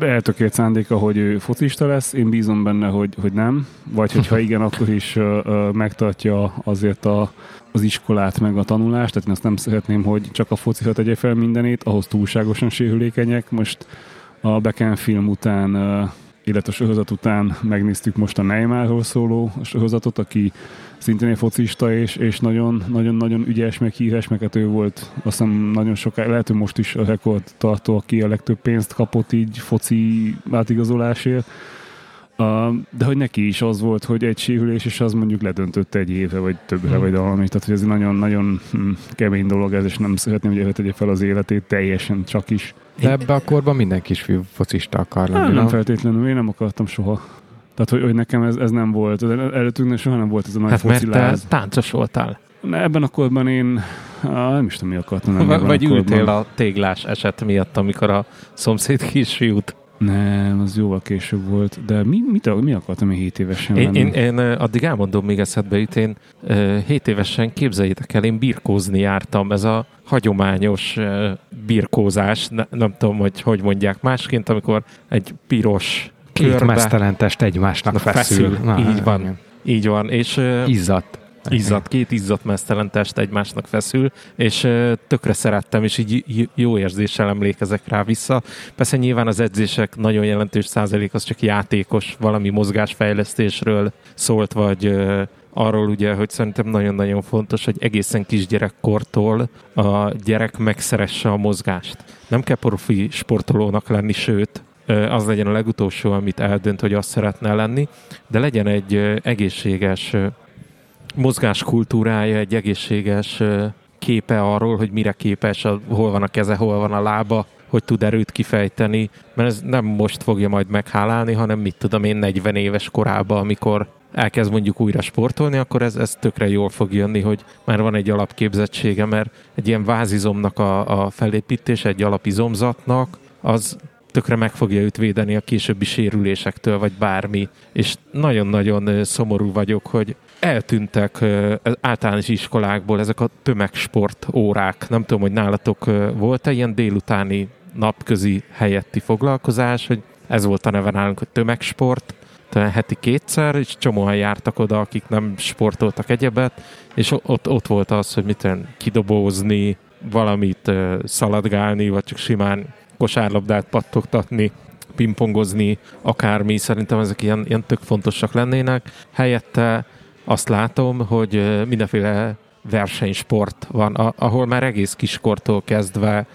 [SPEAKER 3] eltökélt szándéka, hogy ő focista lesz, én bízom benne, hogy, hogy nem, vagy hogyha igen, akkor is megtartja azért a, az iskolát, meg a tanulást, tehát én azt nem szeretném, hogy csak a focira tegye fel mindenét, ahhoz túlságosan sérülékenyek. Most a Beckham film után, illetve a sorozat után megnéztük most a Neymarról szóló sorozatot, aki szintén egy focista, és, és nagyon, nagyon, nagyon ügyes, meg híres, meg hát ő volt azt hiszem nagyon sokáig, lehet, hogy most is a rekord tartó, aki a legtöbb pénzt kapott így foci átigazolásért. Uh, de hogy neki is az volt, hogy egy sérülés, és az mondjuk ledöntötte egy éve, vagy többre, mm. vagy valami. Tehát, hogy ez nagyon-nagyon hm, kemény dolog ez, és nem szeretném, hogy tegye fel az életét teljesen csak is.
[SPEAKER 2] De ebbe a korban minden kisfiú focista akar lenni,
[SPEAKER 3] nem? nem feltétlenül, én nem akartam soha. Tehát, hogy, hogy nekem ez, ez nem volt. Előttünk soha nem volt ez a nagy
[SPEAKER 1] hát mert te táncos voltál.
[SPEAKER 3] Ebben a korban én á, nem is tudom, mi akartam.
[SPEAKER 1] Vagy a ültél a téglás eset miatt, amikor a szomszéd kisfiút
[SPEAKER 3] nem, az jóval később volt. De mi, mit, mi akartam én 7 évesen
[SPEAKER 1] én, én, én, addig elmondom, még eszedbe jut, én 7 évesen, képzeljétek el, én birkózni jártam. Ez a hagyományos birkózás, ne, nem tudom, hogy hogy mondják másként, amikor egy piros
[SPEAKER 2] Két körbe. mesztelentest egymásnak feszül. feszül.
[SPEAKER 1] Na, így van. Igen. Így van. És,
[SPEAKER 2] Izzat.
[SPEAKER 1] Izzat, két izzadt mesztelen test egymásnak feszül, és tökre szerettem, és így jó érzéssel emlékezek rá vissza. Persze nyilván az edzések nagyon jelentős százalék az csak játékos, valami mozgásfejlesztésről szólt, vagy arról ugye, hogy szerintem nagyon-nagyon fontos, hogy egészen kisgyerekkortól a gyerek megszeresse a mozgást. Nem kell profi sportolónak lenni, sőt, az legyen a legutolsó, amit eldönt, hogy azt szeretne lenni, de legyen egy egészséges mozgáskultúrája, egy egészséges képe arról, hogy mire képes, hol van a keze, hol van a lába, hogy tud erőt kifejteni, mert ez nem most fogja majd meghálálni, hanem mit tudom én 40 éves korában, amikor elkezd mondjuk újra sportolni, akkor ez, ez tökre jól fog jönni, hogy már van egy alapképzettsége, mert egy ilyen vázizomnak a, a felépítése, egy alapizomzatnak, az tökre meg fogja őt védeni a későbbi sérülésektől, vagy bármi. És nagyon-nagyon szomorú vagyok, hogy eltűntek általános iskolákból ezek a tömegsport órák. Nem tudom, hogy nálatok volt-e ilyen délutáni napközi helyetti foglalkozás, hogy ez volt a neve nálunk, hogy tömegsport, talán heti kétszer, és csomóan jártak oda, akik nem sportoltak egyebet, és ott, ott volt az, hogy mit kidobózni, valamit szaladgálni, vagy csak simán kosárlabdát pattogtatni, pingpongozni, akármi, szerintem ezek ilyen, ilyen tök fontosak lennének. Helyette azt látom, hogy mindenféle versenysport van, ahol már egész kiskortól kezdve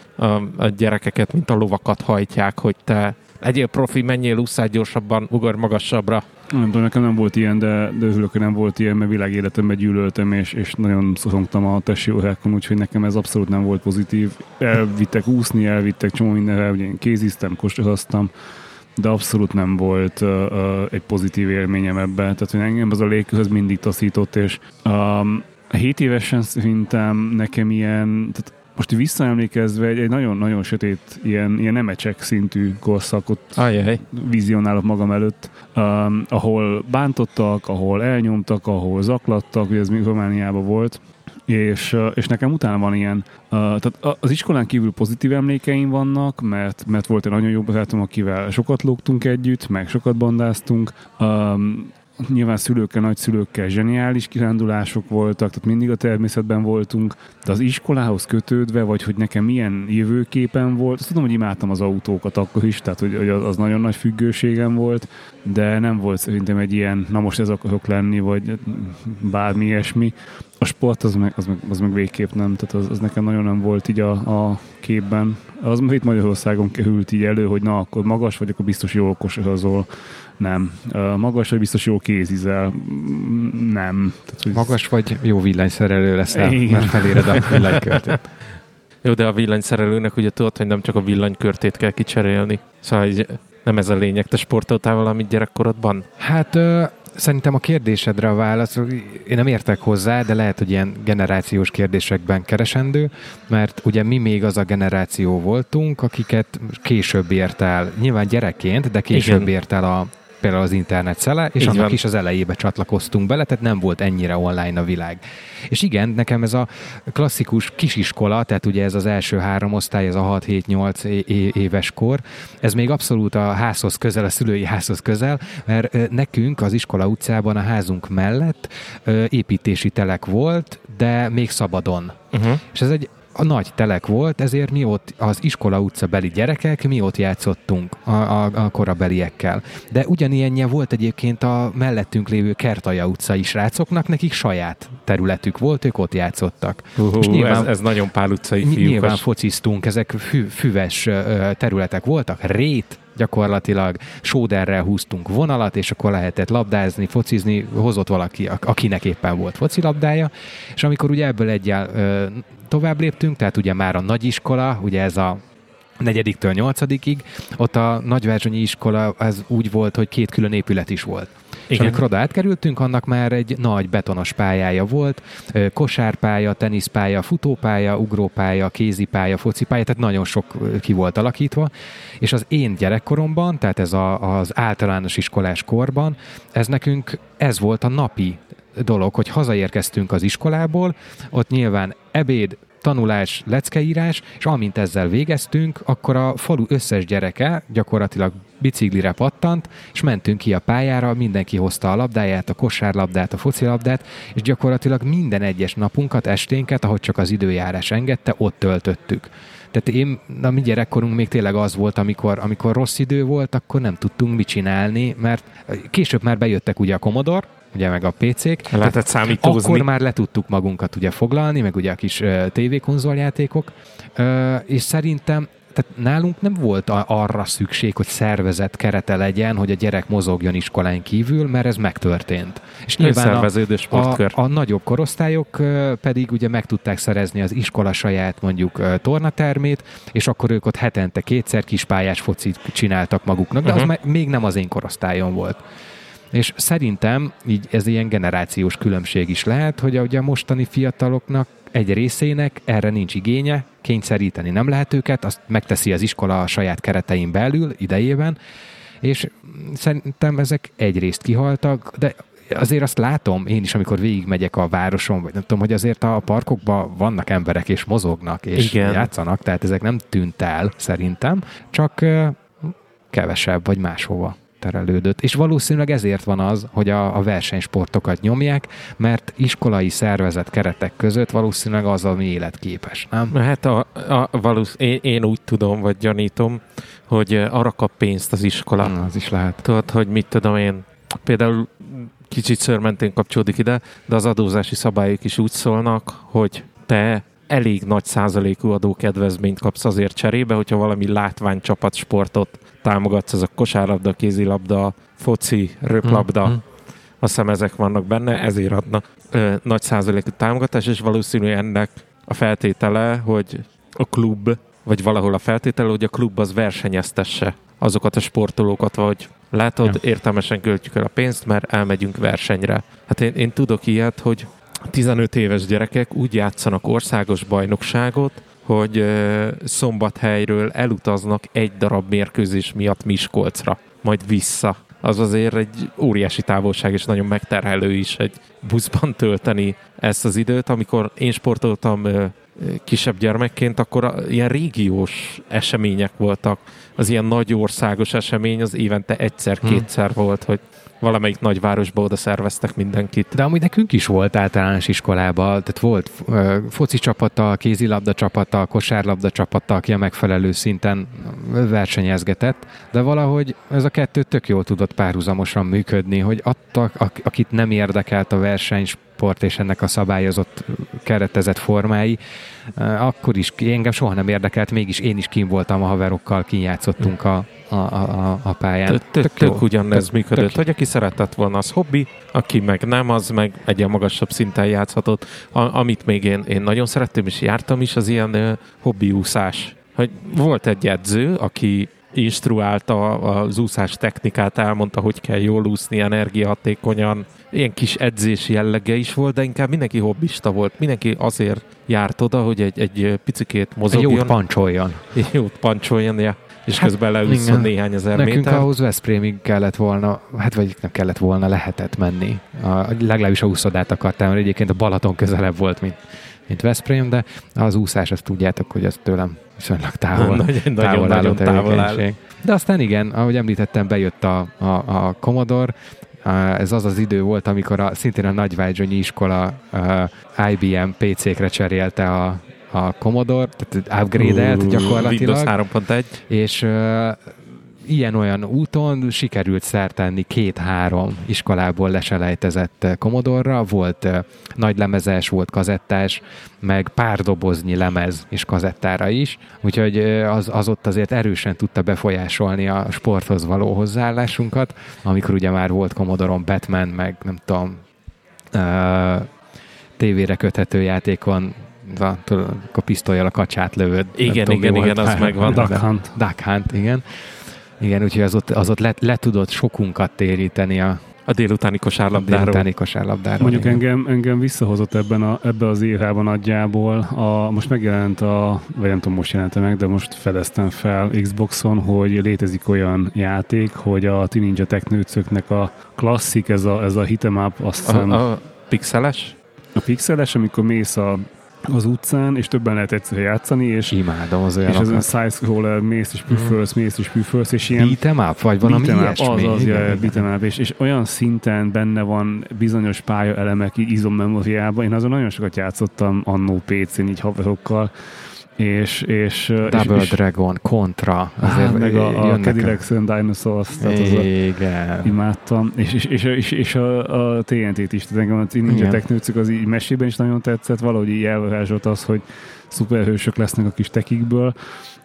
[SPEAKER 1] a, gyerekeket, mint a lovakat hajtják, hogy te legyél profi, menjél, úszál gyorsabban, ugor magasabbra.
[SPEAKER 3] Nem tudom, nekem nem volt ilyen, de, de örülök, hogy nem volt ilyen, mert világéletemben gyűlöltem, és, és nagyon szorongtam a testi órákon, úgyhogy nekem ez abszolút nem volt pozitív. Elvittek úszni, elvittek csomó mindenre, ugye én kéziztem, kosaroztam, de abszolút nem volt uh, uh, egy pozitív élményem ebben. Tehát, hogy engem az a légkörhöz mindig taszított, és um, 7 évesen szerintem nekem ilyen, tehát most visszaemlékezve egy, egy nagyon-nagyon sötét, ilyen, ilyen nemecsek szintű korszakot
[SPEAKER 1] Ajaj.
[SPEAKER 3] vizionálok magam előtt, um, ahol bántottak, ahol elnyomtak, ahol zaklattak, ugye ez még Romániában volt, és, és nekem utána van ilyen, tehát az iskolán kívül pozitív emlékeim vannak, mert, mert volt egy nagyon jó barátom, akivel sokat lógtunk együtt, meg sokat bandáztunk, nyilván szülőkkel, nagyszülőkkel zseniális kirándulások voltak, tehát mindig a természetben voltunk, de az iskolához kötődve, vagy hogy nekem milyen jövőképen volt, azt tudom, hogy imádtam az autókat akkor is, tehát hogy, hogy az nagyon nagy függőségem volt, de nem volt szerintem egy ilyen, na most ez akarok lenni, vagy bármi ilyesmi. A sport az meg, az meg, az meg végképp nem, tehát az, az nekem nagyon nem volt így a, a képben. Az itt Magyarországon került így elő, hogy na, akkor magas vagy, akkor biztos jó okos azol nem. Magas vagy biztos jó kézizel? Nem.
[SPEAKER 2] Tehát, hogy Magas vagy jó villanyszerelő leszel, Igen. mert feléred a villanykörtét.
[SPEAKER 1] Jó, de a villanyszerelőnek ugye tudod, hogy nem csak a villanykörtét kell kicserélni. Szóval nem ez a lényeg. Te sportoltál valamit gyerekkorodban?
[SPEAKER 2] Hát szerintem a kérdésedre a válasz, én nem értek hozzá, de lehet, hogy ilyen generációs kérdésekben keresendő, mert ugye mi még az a generáció voltunk, akiket később ért el, nyilván gyerekként, de később Igen. ért el a például az internet szele, és Így annak van. is az elejébe csatlakoztunk bele, tehát nem volt ennyire online a világ. És igen, nekem ez a klasszikus kisiskola, tehát ugye ez az első három osztály, ez a 6-7-8 éves kor, ez még abszolút a házhoz közel, a szülői házhoz közel, mert nekünk az iskola utcában a házunk mellett építési telek volt, de még szabadon. Uh-huh. És ez egy a nagy telek volt, ezért mi ott az iskola utca beli gyerekek, mi ott játszottunk a, a, a korabeliekkel. De ugyanilyenje volt egyébként a mellettünk lévő Kertaja utcai srácoknak, nekik saját területük volt, ők ott játszottak.
[SPEAKER 1] Uh, nyilván, ez, ez nagyon pál utcai fiúkos.
[SPEAKER 2] Nyilván fociztunk, ezek fü, füves területek voltak, rét, gyakorlatilag sóderrel húztunk vonalat, és akkor lehetett labdázni, focizni, hozott valaki, akinek éppen volt focilabdája, és amikor ugye ebből egyel tovább léptünk, tehát ugye már a nagyiskola, ugye ez a negyediktől nyolcadikig, ott a nagyverzsonyi iskola az úgy volt, hogy két külön épület is volt. Igen. És amikor oda átkerültünk, annak már egy nagy betonos pályája volt, kosárpálya, teniszpálya, futópálya, ugrópálya, kézipálya, focipálya, tehát nagyon sok ki volt alakítva, és az én gyerekkoromban, tehát ez a, az általános iskolás korban, ez nekünk, ez volt a napi dolog, hogy hazaérkeztünk az iskolából, ott nyilván ebéd, tanulás, leckeírás, és amint ezzel végeztünk, akkor a falu összes gyereke gyakorlatilag biciklire pattant, és mentünk ki a pályára, mindenki hozta a labdáját, a kosárlabdát, a focilabdát, és gyakorlatilag minden egyes napunkat, esténket, ahogy csak az időjárás engedte, ott töltöttük. Tehát én, a mi gyerekkorunk még tényleg az volt, amikor, amikor rossz idő volt, akkor nem tudtunk mit csinálni, mert később már bejöttek ugye a Commodore, ugye meg a PC-k.
[SPEAKER 1] Lehetett számítózni.
[SPEAKER 2] Akkor már le tudtuk magunkat ugye foglalni, meg ugye a kis uh, tévékonzoljátékok, uh, és szerintem tehát nálunk nem volt arra szükség, hogy szervezet kerete legyen, hogy a gyerek mozogjon iskolán kívül, mert ez megtörtént.
[SPEAKER 1] És nyilván a,
[SPEAKER 2] a, a nagyobb korosztályok pedig ugye meg tudták szerezni az iskola saját mondjuk tornatermét, és akkor ők ott hetente kétszer kispályás focit csináltak maguknak, de uh-huh. az még nem az én korosztályon volt. És szerintem így ez ilyen generációs különbség is lehet, hogy ugye a mostani fiataloknak egy részének erre nincs igénye, kényszeríteni nem lehet őket, azt megteszi az iskola a saját keretein belül, idejében, és szerintem ezek egyrészt kihaltak, de azért azt látom én is, amikor végigmegyek a városon, vagy nem tudom, hogy azért a parkokban vannak emberek, és mozognak, és Igen. játszanak, tehát ezek nem tűnt el szerintem, csak kevesebb, vagy máshova terelődött. És valószínűleg ezért van az, hogy a, a versenysportokat nyomják, mert iskolai szervezet keretek között valószínűleg az, ami életképes, nem?
[SPEAKER 1] Hát a, a, valósz, én, én úgy tudom, vagy gyanítom, hogy arra kap pénzt az iskola.
[SPEAKER 2] Hmm, az is lehet.
[SPEAKER 1] Tudod, hogy mit tudom én, például kicsit szörmentén kapcsolódik ide, de az adózási szabályok is úgy szólnak, hogy te elég nagy százalékú adókedvezményt kapsz azért cserébe, hogyha valami látványcsapat sportot támogatsz, ez a kosárlabda, kézilabda, foci, röplabda, mm-hmm. azt hiszem ezek vannak benne, ezért adnak ö, nagy százalékú támogatás, és valószínű ennek a feltétele, hogy a klub, vagy valahol a feltétele, hogy a klub az versenyeztesse azokat a sportolókat, vagy látod, ja. értelmesen költjük el a pénzt, mert elmegyünk versenyre. Hát én, én tudok ilyet, hogy 15 éves gyerekek úgy játszanak országos bajnokságot, hogy Szombathelyről elutaznak egy darab mérkőzés miatt Miskolcra, majd vissza. Az azért egy óriási távolság, és nagyon megterhelő is egy buszban tölteni ezt az időt. Amikor én sportoltam kisebb gyermekként, akkor ilyen régiós események voltak. Az ilyen nagy országos esemény az évente egyszer-kétszer hmm. volt, hogy valamelyik nagyvárosba oda szerveztek mindenkit.
[SPEAKER 2] De amúgy nekünk is volt általános iskolában, tehát volt uh, foci csapata, kézilabda csapata, kosárlabda csapata, aki a megfelelő szinten versenyezgetett, de valahogy ez a kettő tök jól tudott párhuzamosan működni, hogy adtak, akit nem érdekelt a verseny, sport és ennek a szabályozott keretezett formái, akkor is engem soha nem érdekelt, mégis én is kim voltam a haverokkal, kinyátszottunk a, a, a, a pályán.
[SPEAKER 1] Tök, ugyanez működött, hogy aki szeretett volna, az hobbi, aki meg nem, az meg egy a magasabb szinten játszhatott. Amit még én, én nagyon szerettem, és jártam is, az ilyen uh, hobbi úszás. Hogy volt egy edző, aki instruálta az úszás technikát, elmondta, hogy kell jól úszni, energiahatékonyan. Ilyen kis edzési jellege is volt, de inkább mindenki hobbista volt. Mindenki azért járt oda, hogy egy, egy picikét mozogjon.
[SPEAKER 2] Egy jót pancsoljon.
[SPEAKER 1] Egy jót pancsoljon, ja és hát, közben leúszod néhány ezer
[SPEAKER 2] Nekünk méter. ahhoz Veszprémig kellett volna, hát vagy nem kellett volna, lehetett menni. A, legalábbis a úszodát akartam, mert egyébként a Balaton közelebb volt, mint, mint Veszprém, de az úszás, azt tudjátok, hogy az tőlem viszonylag távol,
[SPEAKER 1] nagyon, távol, nagyon, távol áll.
[SPEAKER 2] De aztán igen, ahogy említettem, bejött a, a, a Commodore, ez az az idő volt, amikor a, szintén a Nagyvágyonyi iskola uh, IBM PC-kre cserélte a, a Commodore, tehát upgrade-elt gyakorlatilag.
[SPEAKER 1] Windows 3.1.
[SPEAKER 2] És uh, ilyen-olyan úton sikerült szertenni két-három iskolából leselejtezett Commodore-ra. Volt nagy lemezes, volt kazettás, meg pár doboznyi lemez és kazettára is. Úgyhogy az, az ott azért erősen tudta befolyásolni a sporthoz való hozzáállásunkat, amikor ugye már volt Commodore-on Batman, meg nem tudom, uh, tévére köthető játékon a, tudod, a pisztolyjal a kacsát lövöd.
[SPEAKER 1] Igen, igen, igen, az megvan.
[SPEAKER 3] Duck Hunt.
[SPEAKER 2] Duck Hunt, igen. Igen, úgyhogy az ott, az ott le, le tudott sokunkat téríteni a,
[SPEAKER 1] a délutáni kosárlabdáról.
[SPEAKER 2] A délutáni kosárlabdáról.
[SPEAKER 3] Mondjuk engem, engem visszahozott ebben a, ebbe az évában nagyjából. A, most megjelent a, vagy nem tudom, most jelente meg, de most fedeztem fel Xboxon, hogy létezik olyan játék, hogy a Teen Ninja Technőcöknek a klasszik, ez a, ez a hit'em up, azt hiszem...
[SPEAKER 1] A, a pixeles?
[SPEAKER 3] A pixeles, amikor mész a az utcán, és többen lehet egyszerre játszani, és
[SPEAKER 2] imádom az
[SPEAKER 3] És az a side-scroller mész és püfölsz, mm. mész és püfölsz, és ilyen...
[SPEAKER 2] Beat'em up, vagy valami ilyesmi?
[SPEAKER 3] Az az, ja, beat'em up, és, és olyan szinten benne van bizonyos pálya elemek izommemóriában. Én azon nagyon sokat játszottam annó PC-n, így haverokkal, és, és,
[SPEAKER 2] Double
[SPEAKER 3] és,
[SPEAKER 2] Dragon, Contra.
[SPEAKER 3] Azért meg a, a Cadillacs and Dinosaurs,
[SPEAKER 2] tehát az a,
[SPEAKER 3] imádtam. És, és, és, és, és a, a TNT-t is, tehát engem a Ninja Technőcük az így mesében is nagyon tetszett, valahogy így elvarázsolt az, hogy szuperhősök lesznek a kis tekikből,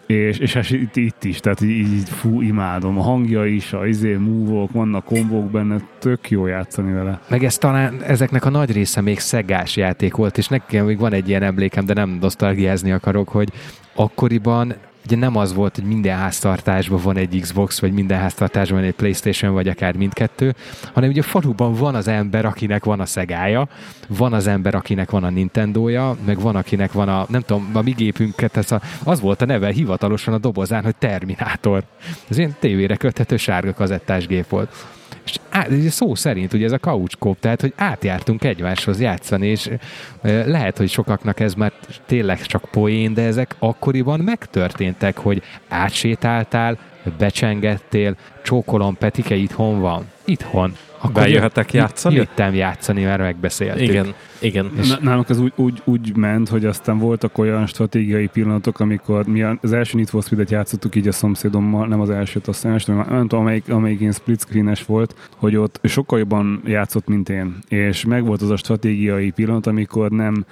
[SPEAKER 3] és, és hát itt, itt is, tehát így, fú, imádom. A hangja is, a izé, move vannak kombók benne, tök jó játszani vele.
[SPEAKER 2] Meg ez talán ezeknek a nagy része még szegás játék volt, és nekem még van egy ilyen emlékem, de nem nosztalgiázni akarok, hogy akkoriban ugye nem az volt, hogy minden háztartásban van egy Xbox, vagy minden háztartásban van egy Playstation, vagy akár mindkettő, hanem ugye a faluban van az ember, akinek van a szegája, van az ember, akinek van a Nintendója, meg van, akinek van a, nem tudom, a mi gépünket, ez a, az volt a neve hivatalosan a dobozán, hogy Terminátor. Ez ilyen tévére köthető sárga kazettás gép volt. És á, szó szerint ugye ez a couchkóp, tehát hogy átjártunk egymáshoz játszani, és lehet, hogy sokaknak ez már tényleg csak poén, de ezek akkoriban megtörténtek, hogy átsétáltál, becsengettél, csókolom, Petike itthon van. Itthon.
[SPEAKER 1] Akkor Bejöhetek játszani?
[SPEAKER 2] Jöttem játszani, mert megbeszéltük.
[SPEAKER 1] Igen, igen.
[SPEAKER 3] És nálunk ez úgy, úgy, úgy ment, hogy aztán voltak olyan stratégiai pillanatok, amikor mi az első Need for Speed-et játszottuk így a szomszédommal, nem az elsőt, azt első, nem, tudom, amelyik, amelyik ilyen split screenes volt, hogy ott sokkal jobban játszott, mint én. És megvolt az a stratégiai pillanat, amikor nem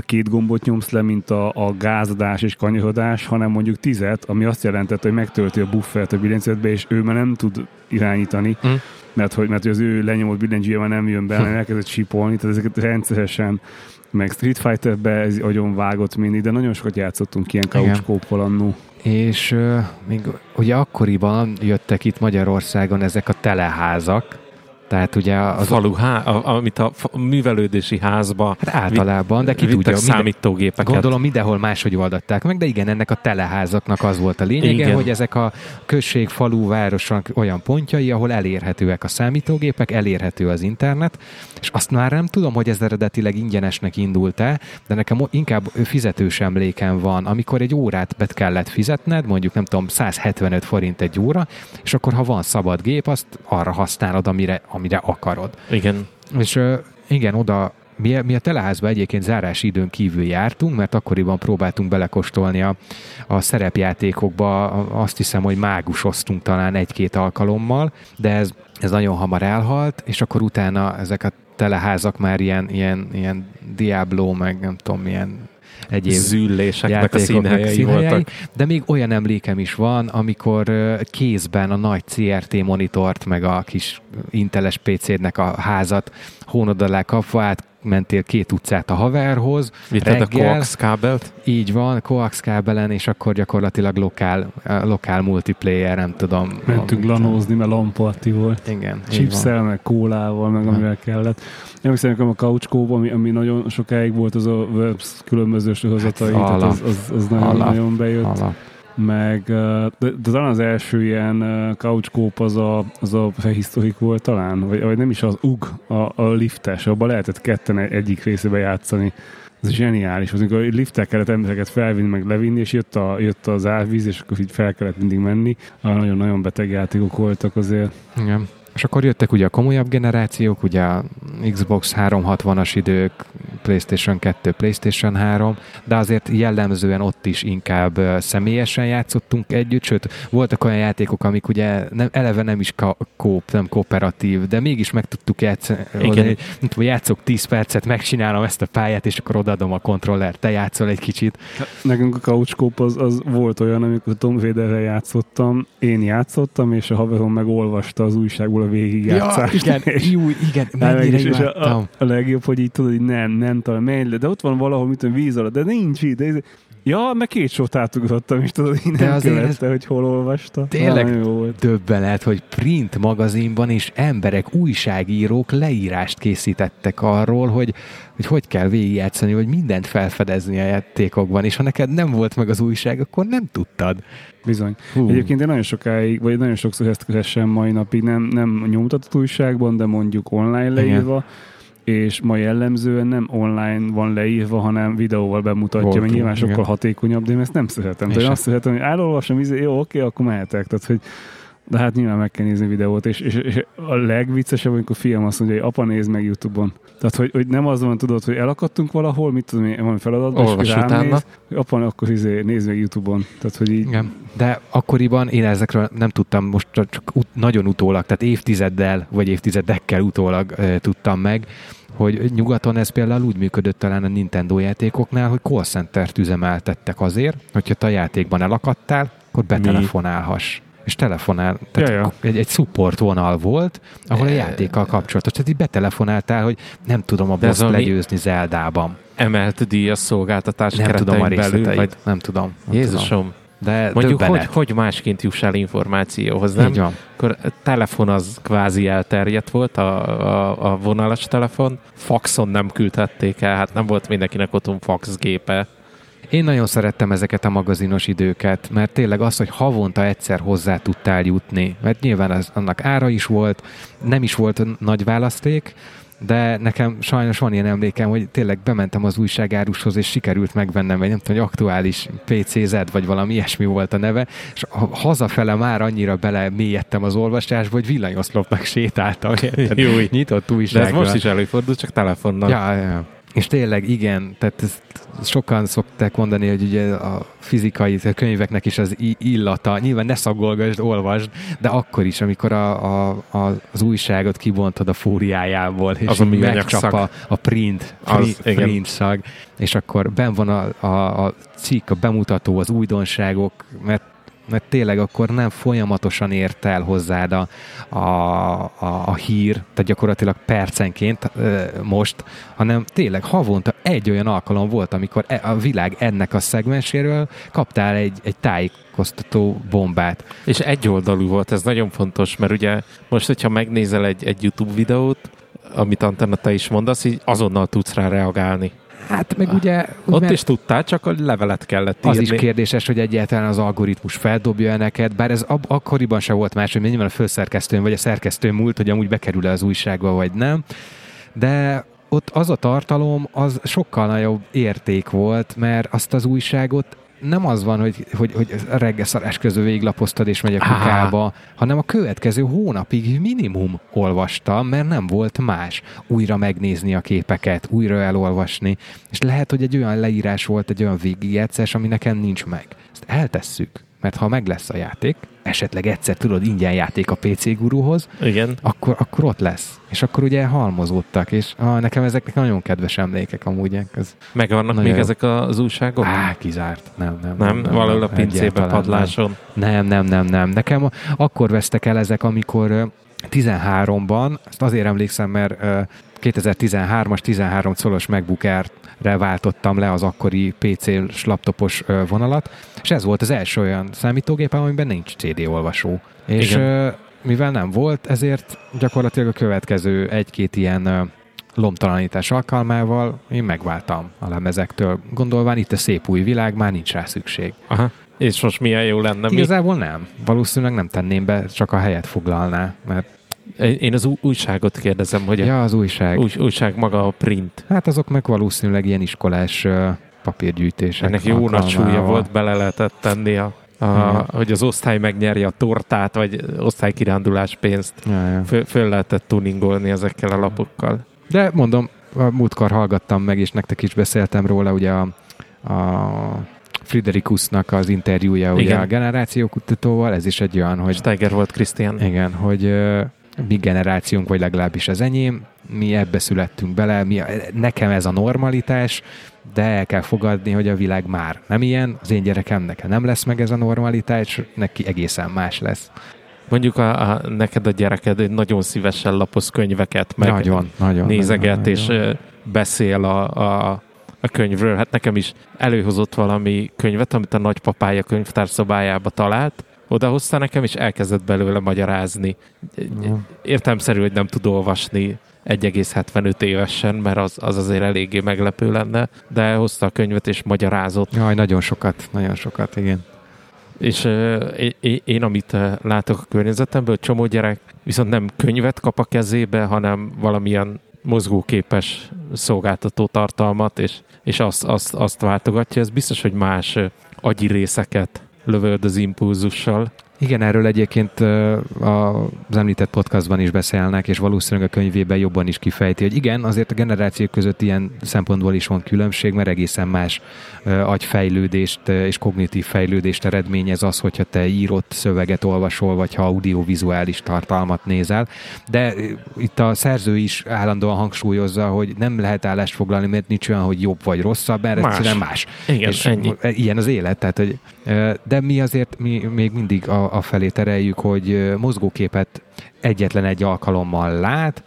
[SPEAKER 3] két gombot nyomsz le, mint a, a gázadás és kanyarodás, hanem mondjuk tizet, ami azt jelentette, hogy megtölti a buffert a billentyűzetbe, és ő már nem tud irányítani. Mm mert hogy, mert hogy az ő lenyomott billentyűje már nem jön be, hanem elkezdett sípolni, tehát ezeket rendszeresen meg Street Fighter-be ez nagyon vágott mindig, de nagyon sokat játszottunk ilyen couchkóppal annó.
[SPEAKER 2] És uh, még ugye akkoriban jöttek itt Magyarországon ezek a teleházak, tehát ugye az
[SPEAKER 1] falu, há, amit a művelődési házba
[SPEAKER 2] hát általában, de ki tudja,
[SPEAKER 1] számítógépeket.
[SPEAKER 2] Gondolom mindenhol máshogy oldották meg, de igen, ennek a teleházaknak az volt a lényege, igen. hogy ezek a község, falu, városok olyan pontjai, ahol elérhetőek a számítógépek, elérhető az internet, és azt már nem tudom, hogy ez eredetileg ingyenesnek indult-e, de nekem inkább fizetős emlékem van, amikor egy órát bet kellett fizetned, mondjuk nem tudom, 175 forint egy óra, és akkor ha van szabad gép, azt arra használod, amire, amire akarod.
[SPEAKER 1] Igen.
[SPEAKER 2] És igen, oda mi, mi a teleházba egyébként zárási időn kívül jártunk, mert akkoriban próbáltunk belekostolni a, a szerepjátékokba, azt hiszem, hogy mágusoztunk talán egy-két alkalommal, de ez, ez nagyon hamar elhalt, és akkor utána ezek a teleházak már ilyen, ilyen, ilyen Diablo, meg nem tudom, milyen egyéb
[SPEAKER 1] zülléseknek a színhelyei voltak.
[SPEAKER 2] De még olyan emlékem is van, amikor kézben a nagy CRT monitort, meg a kis inteles PC-nek a házat hónod alá kapva át mentél két utcát a haverhoz.
[SPEAKER 1] Vitted a coax kábelt?
[SPEAKER 2] Így van, coax kábelen, és akkor gyakorlatilag lokál, lokál multiplayer, nem tudom.
[SPEAKER 3] Mentünk lanózni, mert lamparti volt.
[SPEAKER 2] Igen.
[SPEAKER 3] Chipszel, meg kólával, meg amivel kellett. Emlékszem, hogy a couchkóba, ami, ami nagyon sokáig volt, az a Webs különböző sorozatai, hát, tehát az, az, az nagyon, nagyon bejött. Ala meg de, talán az első ilyen couch coop az a, az a prehisztorik volt talán, vagy, vagy nem is az UG, a, a liftes, abban lehetett ketten egyik részébe játszani. Ez zseniális, amikor a liftel kellett embereket felvinni, meg levinni, és jött, a, jött az árvíz, és akkor így fel kellett mindig menni. Nagyon-nagyon beteg játékok voltak azért.
[SPEAKER 2] Igen. És akkor jöttek ugye a komolyabb generációk, ugye a Xbox 360-as idők, PlayStation 2, PlayStation 3, de azért jellemzően ott is inkább személyesen játszottunk együtt, sőt, voltak olyan játékok, amik ugye nem, eleve nem is kóp, nem kooperatív, de mégis meg tudtuk játszani, Igen. Oda, játszok 10 percet, megcsinálom ezt a pályát, és akkor odaadom a kontroller, te játszol egy kicsit.
[SPEAKER 3] Nekünk a couchkóp az, az volt olyan, amikor Tom Raiderrel játszottam, én játszottam, és a haverom megolvasta az újságból a végigjátszást.
[SPEAKER 2] Ja, igen, jó, igen, mennyire és, és
[SPEAKER 3] a, a, a, legjobb, hogy így tudod, hogy nem, nem tudom, menj le, de ott van valahol, mit tudom, víz alatt, de nincs itt, de Ja, meg két sót átugrottam is, tudod, így nem követte, ez... hogy hol olvasta.
[SPEAKER 2] Tényleg döbbenet, hogy print magazinban is emberek, újságírók leírást készítettek arról, hogy hogy, hogy kell végigjátszani, hogy mindent felfedezni a játékokban, és ha neked nem volt meg az újság, akkor nem tudtad.
[SPEAKER 3] Bizony. Hú. Egyébként én nagyon sokáig, vagy nagyon sokszor ezt keresem mai napig, nem, nem nyomtatott újságban, de mondjuk online leírva, Igen és ma jellemzően nem online van leírva, hanem videóval bemutatja, Voltunk, mert nyilván sokkal igen. hatékonyabb, de én ezt nem szeretem. Tehát azt szeretem, hogy elolvasom, izé, jó, oké, akkor mehetek. Tehát, hogy de hát nyilván meg kell nézni videót, és, és, és a legviccesebb, amikor a fiam azt mondja, hogy apa néz meg Youtube-on. Tehát, hogy, hogy nem az van, tudod, hogy elakadtunk valahol, mit tudom én, valami feladatban,
[SPEAKER 1] és rám néz,
[SPEAKER 3] hogy apa, akkor izé, néz meg Youtube-on. Tehát, hogy így...
[SPEAKER 2] Igen. De akkoriban én ezekről nem tudtam, most csak ut- nagyon utólag, tehát évtizeddel, vagy évtizedekkel utólag e, tudtam meg, hogy nyugaton ez például úgy működött talán a Nintendo játékoknál, hogy call center-t üzemeltettek azért, hogyha te a játékban elakadtál, akkor betelefonálhass és telefonál. Tehát
[SPEAKER 3] Ja, ja.
[SPEAKER 2] Egy, egy support vonal volt, ahol a játékkal kapcsolatos. Tehát így betelefonáltál, hogy nem tudom a boss legyőzni Zeldában.
[SPEAKER 1] Emelt díjas szolgáltatás
[SPEAKER 2] Nem tudom a
[SPEAKER 1] belül, vagy
[SPEAKER 2] Nem tudom. Nem tudom. De
[SPEAKER 1] Mondjuk, hogy, hogy másként juss el információhoz, nem?
[SPEAKER 2] Így van.
[SPEAKER 1] Akkor a telefon az kvázi elterjedt volt, a, a, a vonalas telefon. Faxon nem küldhették el, hát nem volt mindenkinek otthon faxgépe.
[SPEAKER 2] Én nagyon szerettem ezeket a magazinos időket, mert tényleg az, hogy havonta egyszer hozzá tudtál jutni, mert nyilván az, annak ára is volt, nem is volt nagy választék, de nekem sajnos van ilyen emlékem, hogy tényleg bementem az újságárushoz, és sikerült megvennem egy nem tudom, hogy aktuális PCZ, vagy valami ilyesmi volt a neve, és a- hazafele már annyira bele mélyedtem az olvasásba, hogy villanyoszlopnak sétáltam, érted?
[SPEAKER 1] Jó.
[SPEAKER 2] Nyitott
[SPEAKER 1] De
[SPEAKER 2] újságra.
[SPEAKER 1] ez most is előfordul, csak telefonnal.
[SPEAKER 2] Ja, ja. És tényleg igen, tehát ezt sokan szokták mondani, hogy ugye a fizikai a könyveknek is az illata, nyilván ne szagolgasd, olvasd, de akkor is, amikor a, a, a, az újságot kibontod a fúriájából, és
[SPEAKER 1] Az
[SPEAKER 2] megcsap a, a print,
[SPEAKER 1] Az,
[SPEAKER 2] print,
[SPEAKER 1] igen.
[SPEAKER 2] print szag, és akkor ben van a, a, a cikk, a bemutató, az újdonságok, mert mert tényleg akkor nem folyamatosan ért el hozzád a, a, a, a hír, tehát gyakorlatilag percenként ö, most, hanem tényleg havonta egy olyan alkalom volt, amikor e- a világ ennek a szegmenséről kaptál egy, egy tájékoztató bombát.
[SPEAKER 1] És egyoldalú volt, ez nagyon fontos, mert ugye most, hogyha megnézel egy, egy YouTube videót, amit Antenna te is mondasz, így azonnal tudsz rá reagálni.
[SPEAKER 2] Hát meg ugye...
[SPEAKER 1] Ott
[SPEAKER 2] mert-
[SPEAKER 1] is tudtál, csak a levelet kellett
[SPEAKER 2] Az
[SPEAKER 1] írni.
[SPEAKER 2] is kérdéses, hogy egyáltalán az algoritmus feldobja neked, bár ez ab- akkoriban se volt más, hogy nyilván a főszerkesztőn vagy a szerkesztőn múlt, hogy amúgy bekerül az újságba, vagy nem. De ott az a tartalom, az sokkal nagyobb érték volt, mert azt az újságot nem az van, hogy, hogy, hogy reggelszarás közül végiglapoztad és megy a kukába, hanem a következő hónapig minimum olvastam, mert nem volt más. Újra megnézni a képeket, újra elolvasni, és lehet, hogy egy olyan leírás volt, egy olyan végigjátszás, ami nekem nincs meg. Ezt eltesszük, mert ha meg lesz a játék, esetleg egyszer tudod ingyen játék a PC guruhoz,
[SPEAKER 1] Igen.
[SPEAKER 2] akkor, akkor ott lesz. És akkor ugye halmozódtak, és ah, nekem ezek nagyon kedves emlékek amúgy. Ez,
[SPEAKER 1] Megvannak
[SPEAKER 2] Nagyon
[SPEAKER 1] még
[SPEAKER 2] jó.
[SPEAKER 1] ezek az újságok?
[SPEAKER 2] á, kizárt. Nem, nem.
[SPEAKER 1] nem, nem, valahol a pincébe, padláson.
[SPEAKER 2] Nem. nem, nem, nem, nem. Nekem akkor vesztek el ezek, amikor ö, 13-ban, ezt azért emlékszem, mert ö, 2013-as 13 colos MacBook Air-re váltottam le az akkori PC-s laptopos vonalat, és ez volt az első olyan számítógépem, amiben nincs CD olvasó. És
[SPEAKER 1] Igen.
[SPEAKER 2] mivel nem volt, ezért gyakorlatilag a következő egy-két ilyen lomtalanítás alkalmával én megváltam a lemezektől, gondolván itt a szép új világ, már nincs rá szükség.
[SPEAKER 1] Aha. És most milyen jó lenne? Mi?
[SPEAKER 2] Igazából nem. Valószínűleg nem tenném be, csak a helyet foglalná, mert
[SPEAKER 1] Én az új- újságot kérdezem, hogy
[SPEAKER 2] ja, az újság.
[SPEAKER 1] új, újság maga a print.
[SPEAKER 2] Hát azok meg valószínűleg ilyen iskolás papírgyűjtések.
[SPEAKER 1] Ennek jó nagy súlya volt, bele lehetett tenni, a, a, hogy az osztály megnyerje a tortát, vagy osztálykirándulás pénzt.
[SPEAKER 2] Ja, ja.
[SPEAKER 1] Föl, föl lehetett tuningolni ezekkel a lapokkal.
[SPEAKER 2] De mondom, a múltkor hallgattam meg, és nektek is beszéltem róla, ugye a, a Friderikusnak az interjúja ugye
[SPEAKER 1] Igen.
[SPEAKER 2] a generációkutatóval, ez is egy olyan, hogy
[SPEAKER 1] Steiger volt Krisztián.
[SPEAKER 2] Igen, hogy mi generációnk, vagy legalábbis az enyém, mi ebbe születtünk bele, mi, nekem ez a normalitás, de el kell fogadni, hogy a világ már nem ilyen, az én gyerekemnek nem lesz meg ez a normalitás, neki egészen más lesz.
[SPEAKER 1] Mondjuk a, a, neked a gyereked nagyon szívesen lapoz könyveket, meg
[SPEAKER 2] nagyon, nagyon.
[SPEAKER 1] nézeget,
[SPEAKER 2] nagyon,
[SPEAKER 1] és
[SPEAKER 2] nagyon.
[SPEAKER 1] beszél a, a, a könyvről. Hát nekem is előhozott valami könyvet, amit a nagypapája könyvtárszobájába talált, odahozta nekem, és elkezdett belőle magyarázni. Értelmszerű, hogy nem tud olvasni 1,75 évesen, mert az, az azért eléggé meglepő lenne, de hozta a könyvet és magyarázott.
[SPEAKER 2] Jaj, nagyon sokat, nagyon sokat, igen.
[SPEAKER 1] És uh, én, én, amit látok a környezetemből, csomó gyerek viszont nem könyvet kap a kezébe, hanem valamilyen mozgóképes szolgáltató tartalmat, és, és azt, azt, azt váltogatja. Ez biztos, hogy más agyi részeket lövöld az impulzussal.
[SPEAKER 2] Igen, erről egyébként az említett podcastban is beszélnek, és valószínűleg a könyvében jobban is kifejti, hogy igen, azért a generációk között ilyen szempontból is van különbség, mert egészen más agyfejlődést és kognitív fejlődést eredményez az, hogyha te írott szöveget olvasol, vagy ha audiovizuális tartalmat nézel. De itt a szerző is állandóan hangsúlyozza, hogy nem lehet állást foglalni, mert nincs olyan, hogy jobb vagy rosszabb, mert más. egyszerűen más.
[SPEAKER 1] Igen, és ennyi.
[SPEAKER 2] Ilyen az élet, tehát, hogy, de mi azért mi még mindig a a, felé tereljük, hogy mozgóképet egyetlen egy alkalommal lát,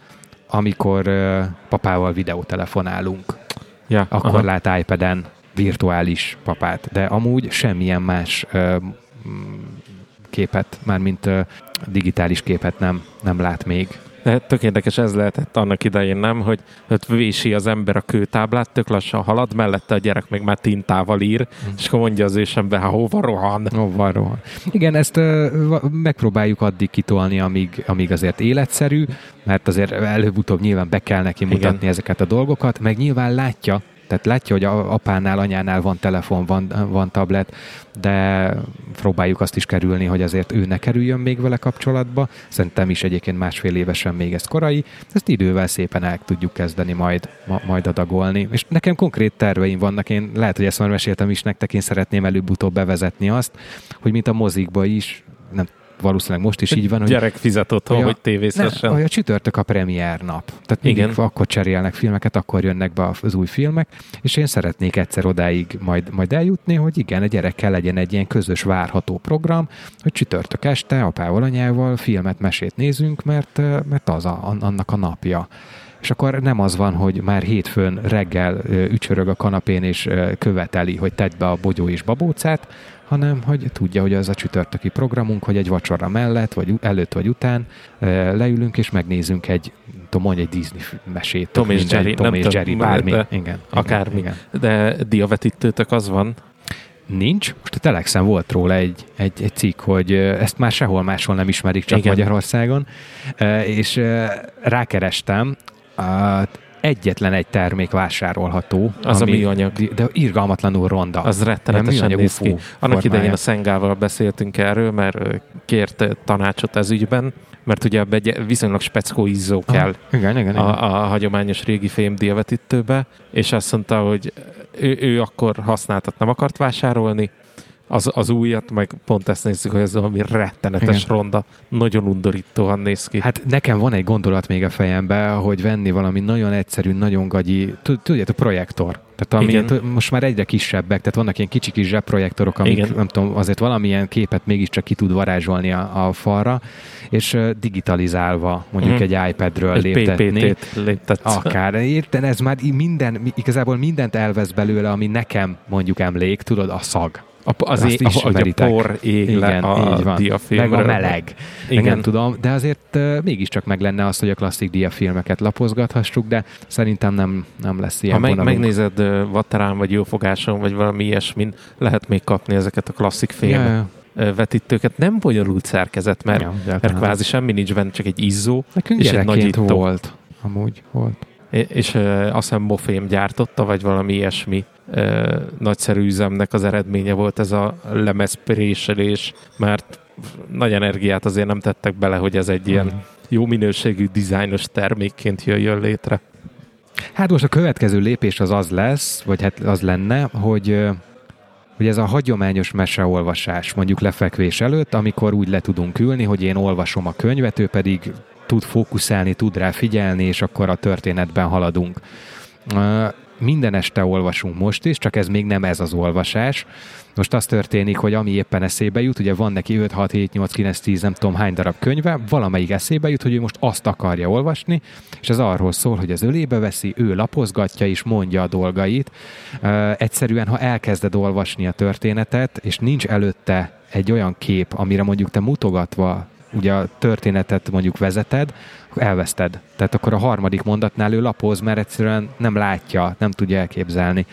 [SPEAKER 2] amikor papával videótelefonálunk. Ja, akkor aha. lát iPad-en virtuális papát, de amúgy semmilyen más képet, mármint digitális képet nem, nem lát még.
[SPEAKER 1] De tök érdekes ez lehetett annak idején, nem? Hogy ott vési az ember a kőtáblát, tök lassan halad, mellette a gyerek még már tintával ír, mm. és akkor mondja az ősembe, ha hova rohan.
[SPEAKER 2] Hova rohan. Igen, ezt uh, megpróbáljuk addig kitolni, amíg, amíg azért életszerű, mert azért előbb-utóbb nyilván be kell neki mutatni Igen. ezeket a dolgokat, meg nyilván látja, tehát látja, hogy a apánál, anyánál van telefon, van, van tablet, de próbáljuk azt is kerülni, hogy azért ő ne kerüljön még vele kapcsolatba. Szerintem is egyébként másfél évesen még ez korai. Ezt idővel szépen el tudjuk kezdeni majd, ma, majd adagolni. És nekem konkrét terveim vannak. Én lehet, hogy ezt már meséltem is nektek, én szeretném előbb-utóbb bevezetni azt, hogy mint a mozikba is, nem valószínűleg most is így van.
[SPEAKER 1] Hogy gyerek fizet otthon, hogy, hogy tévészesen.
[SPEAKER 2] Hogy a csütörtök a premier nap. Tehát Igen. akkor cserélnek filmeket, akkor jönnek be az új filmek, és én szeretnék egyszer odáig majd, majd eljutni, hogy igen, a gyerekkel legyen egy ilyen közös várható program, hogy csütörtök este apával, anyával filmet, mesét nézünk, mert, mert az a, annak a napja és akkor nem az van, hogy már hétfőn reggel ücsörög a kanapén és követeli, hogy tedd be a bogyó és babócát, hanem hogy tudja, hogy az a csütörtöki programunk, hogy egy vacsora mellett, vagy előtt, vagy után leülünk és megnézünk egy, tudom, mondj egy Disney mesét.
[SPEAKER 1] Tom és Jerry,
[SPEAKER 2] Tom és Jerry, bármi. De, igen,
[SPEAKER 1] akármi. Igen. De diavetítőtök az van?
[SPEAKER 2] Nincs. Most a Telexen volt róla egy, egy, egy cikk, hogy ezt már sehol máshol nem ismerik, csak Igen. Magyarországon. És rákerestem, egyetlen egy termék vásárolható.
[SPEAKER 1] Az ami, a műanyag.
[SPEAKER 2] De irgalmatlanul ronda.
[SPEAKER 1] Az rettenetesen néz ki. Annak idején a Szengával beszéltünk erről, mert kért tanácsot ez ügyben, mert ugye viszonylag speckó izzó kell
[SPEAKER 2] ah, igen, igen, igen.
[SPEAKER 1] A, a hagyományos régi fém diavetítőbe, és azt mondta, hogy ő, ő akkor használtat nem akart vásárolni, az, az újat, meg pont ezt nézzük, hogy ez valami rettenetes Igen. ronda, nagyon undorítóan néz ki.
[SPEAKER 2] Hát nekem van egy gondolat még a fejemben, hogy venni valami nagyon egyszerű, nagyon gagyi, tudjátok, projektor. Tehát ami Igen. most már egyre kisebbek, tehát vannak ilyen kicsi kis zsebprojektorok, amik Igen. nem tudom, azért valamilyen képet mégiscsak ki tud varázsolni a, a falra, és digitalizálva mondjuk uh-huh. egy iPadről egy léptetni.
[SPEAKER 1] léptetsz.
[SPEAKER 2] Akár. Érten, ez már minden, igazából mindent elvesz belőle, ami nekem mondjuk emlék, tudod, a szag.
[SPEAKER 1] A, az Azt é, ismeritek. a por ég Igen, le a így van. diafilmről.
[SPEAKER 2] Meg a meleg. Igen. Nem tudom, de azért mégiscsak meg lenne az, hogy a klasszik diafilmeket lapozgathassuk, de szerintem nem, nem lesz ilyen
[SPEAKER 1] Ha meg, megnézed uh, Vaterán, vagy Jófogáson, vagy valami ilyesmin, lehet még kapni ezeket a klasszik ja, ja. vetítőket. Nem bonyolult szerkezet, mert, ja, mert kvázi semmi nincs benne, csak egy izzó.
[SPEAKER 2] Nekünk és egy nagyító. volt. Amúgy volt.
[SPEAKER 1] És azt hiszem Mofém gyártotta, vagy valami ilyesmi nagyszerű üzemnek az eredménye volt ez a lemezpréselés, mert nagy energiát azért nem tettek bele, hogy ez egy ilyen mhm. jó minőségű dizájnos termékként jöjjön létre.
[SPEAKER 2] Hát most a következő lépés az az lesz, vagy hát az lenne, hogy hogy ez a hagyományos meseolvasás, mondjuk lefekvés előtt, amikor úgy le tudunk ülni, hogy én olvasom a könyvet, ő pedig tud fókuszálni, tud rá figyelni, és akkor a történetben haladunk minden este olvasunk most is, csak ez még nem ez az olvasás. Most az történik, hogy ami éppen eszébe jut, ugye van neki 5, 6, 7, 8, 9, 10, nem tudom hány darab könyve, valamelyik eszébe jut, hogy ő most azt akarja olvasni, és ez arról szól, hogy az ölébe veszi, ő lapozgatja és mondja a dolgait. Egyszerűen, ha elkezded olvasni a történetet, és nincs előtte egy olyan kép, amire mondjuk te mutogatva ugye a történetet mondjuk vezeted, elveszted. Tehát akkor a harmadik mondatnál ő lapoz, mert egyszerűen nem látja, nem tudja elképzelni.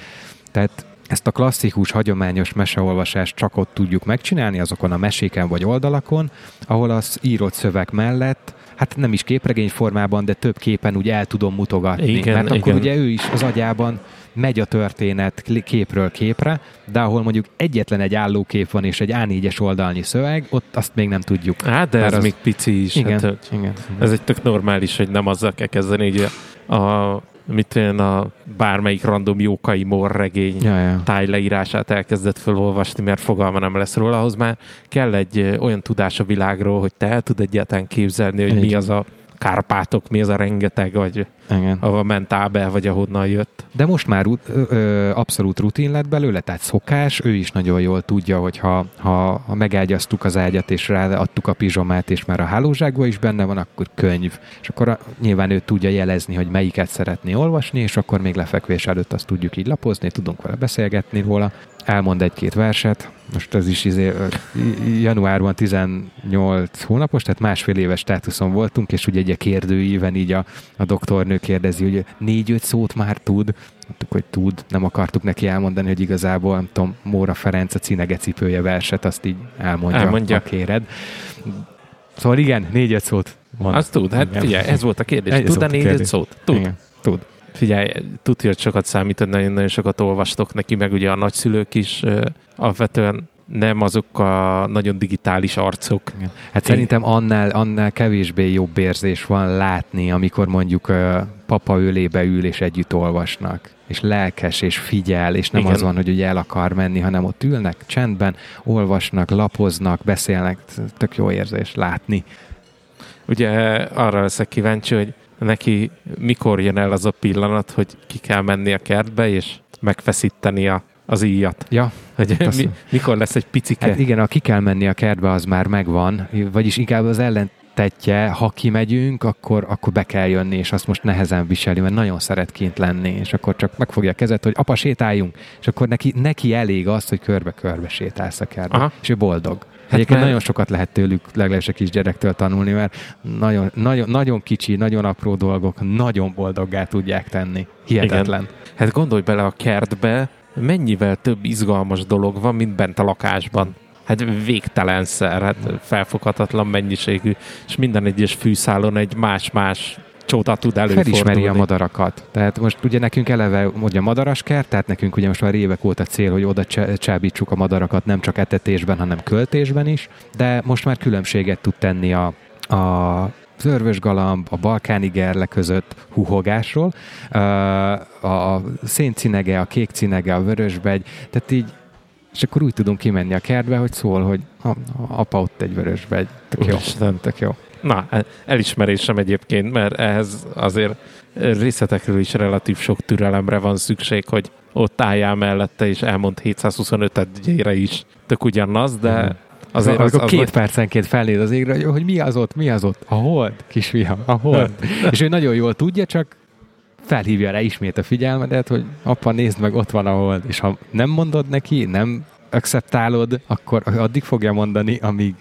[SPEAKER 2] Tehát ezt a klasszikus, hagyományos meseolvasást csak ott tudjuk megcsinálni, azokon a meséken vagy oldalakon, ahol az írott szöveg mellett hát nem is képregény formában, de több képen úgy el tudom mutogatni. Igen, Mert akkor igen. ugye ő is az agyában megy a történet képről képre, de ahol mondjuk egyetlen egy állókép van és egy A4-es oldalnyi szöveg, ott azt még nem tudjuk.
[SPEAKER 1] Hát, de ez az... még pici is.
[SPEAKER 2] Igen,
[SPEAKER 1] hát,
[SPEAKER 2] igen,
[SPEAKER 1] Ez egy tök normális, hogy nem azzal kell kezdeni, hogy a mit én a bármelyik random Jókai Mor regény
[SPEAKER 2] ja, ja.
[SPEAKER 1] tájleírását elkezdett felolvasni, mert fogalma nem lesz róla, ahhoz már kell egy olyan tudás a világról, hogy te el tud egyáltalán képzelni, hogy Így. mi az a Kárpátok, mi az a rengeteg, vagy Igen. ahova ment Ábel, vagy ahonnan jött.
[SPEAKER 2] De most már ö, ö, abszolút rutin lett belőle, tehát szokás, ő is nagyon jól tudja, hogy ha, ha, ha megágyaztuk az ágyat, és ráadtuk a pizsomát, és már a hálózsákban is benne van, akkor könyv. És akkor a, nyilván ő tudja jelezni, hogy melyiket szeretné olvasni, és akkor még lefekvés előtt azt tudjuk így lapozni, tudunk vele beszélgetni róla elmond egy-két verset. Most ez is izé, januárban 18 hónapos, tehát másfél éves státuszon voltunk, és ugye egy kérdőíven így a, a doktornő kérdezi, hogy négy-öt szót már tud. Mondtuk, hogy tud, nem akartuk neki elmondani, hogy igazából, nem tudom, Móra Ferenc a Cinege cipője verset, azt így elmondja, elmondja. ha kéred. Szóval igen, négy-öt szót
[SPEAKER 1] mond. Azt tud, hát figyelj, ez volt a kérdés. Tud-e négy-öt szót? Tud. Igen,
[SPEAKER 2] tud.
[SPEAKER 1] Figyelj, tudja, hogy sokat számít, hogy nagyon-nagyon sokat olvastok neki, meg ugye a nagyszülők is uh, alapvetően nem azok a nagyon digitális arcok.
[SPEAKER 2] Igen. Hát Én... szerintem annál, annál kevésbé jobb érzés van látni, amikor mondjuk papa ölébe ül és együtt olvasnak és lelkes, és figyel, és nem Igen. az van, hogy ugye el akar menni, hanem ott ülnek csendben, olvasnak, lapoznak, beszélnek, tök jó érzés látni.
[SPEAKER 1] Ugye arra leszek kíváncsi, hogy neki mikor jön el az a pillanat, hogy ki kell menni a kertbe, és megfeszíteni a, az íjat.
[SPEAKER 2] Ja.
[SPEAKER 1] Hogy hát mi, mikor lesz egy picike?
[SPEAKER 2] Hát igen, a ki kell menni a kertbe, az már megvan, vagyis inkább az ellen tetje, ha kimegyünk, akkor, akkor be kell jönni, és azt most nehezen viseli, mert nagyon szeret kint lenni, és akkor csak megfogja a kezet, hogy apa, sétáljunk, és akkor neki, neki elég az, hogy körbe-körbe sétálsz a kertbe, Aha. és ő boldog. Hát Egyébként mert... nagyon sokat lehet tőlük, legalábbis a kisgyerektől tanulni, mert nagyon, nagyon, nagyon kicsi, nagyon apró dolgok nagyon boldoggá tudják tenni. Hihetetlen. Igen.
[SPEAKER 1] Hát gondolj bele a kertbe, mennyivel több izgalmas dolog van, mint bent a lakásban. Hát végtelenszer, hát felfoghatatlan mennyiségű, és minden egyes fűszálon egy más-más csóta tud előfordulni.
[SPEAKER 2] Felismeri a madarakat. Tehát most ugye nekünk eleve ugye madaras kert, tehát nekünk ugye most már évek óta cél, hogy oda csábítsuk a madarakat nem csak etetésben, hanem költésben is, de most már különbséget tud tenni a, a az örvösgalamb, a balkáni gerle között huhogásról, a széncinege, a kékcinege, a vörösbegy, tehát így és akkor úgy tudunk kimenni a kertbe, hogy szól, hogy a, a apa ott egy vörösbegy. Tök jó. Tök jó.
[SPEAKER 1] Na, elismerésem egyébként, mert ehhez azért részletekről is relatív sok türelemre van szükség, hogy ott álljál mellette, és elmond 725 egyére is. Tök ugyanaz, de mhm.
[SPEAKER 2] Azért az, az, az két az percenként felnéz az égre, hogy, hogy mi az ott, mi az ott? A hold, kisfiam, a hold. és ő nagyon jól tudja, csak felhívja rá ismét a figyelmedet, hogy apa, nézd meg, ott van a hold. És ha nem mondod neki, nem akceptálod, akkor addig fogja mondani, amíg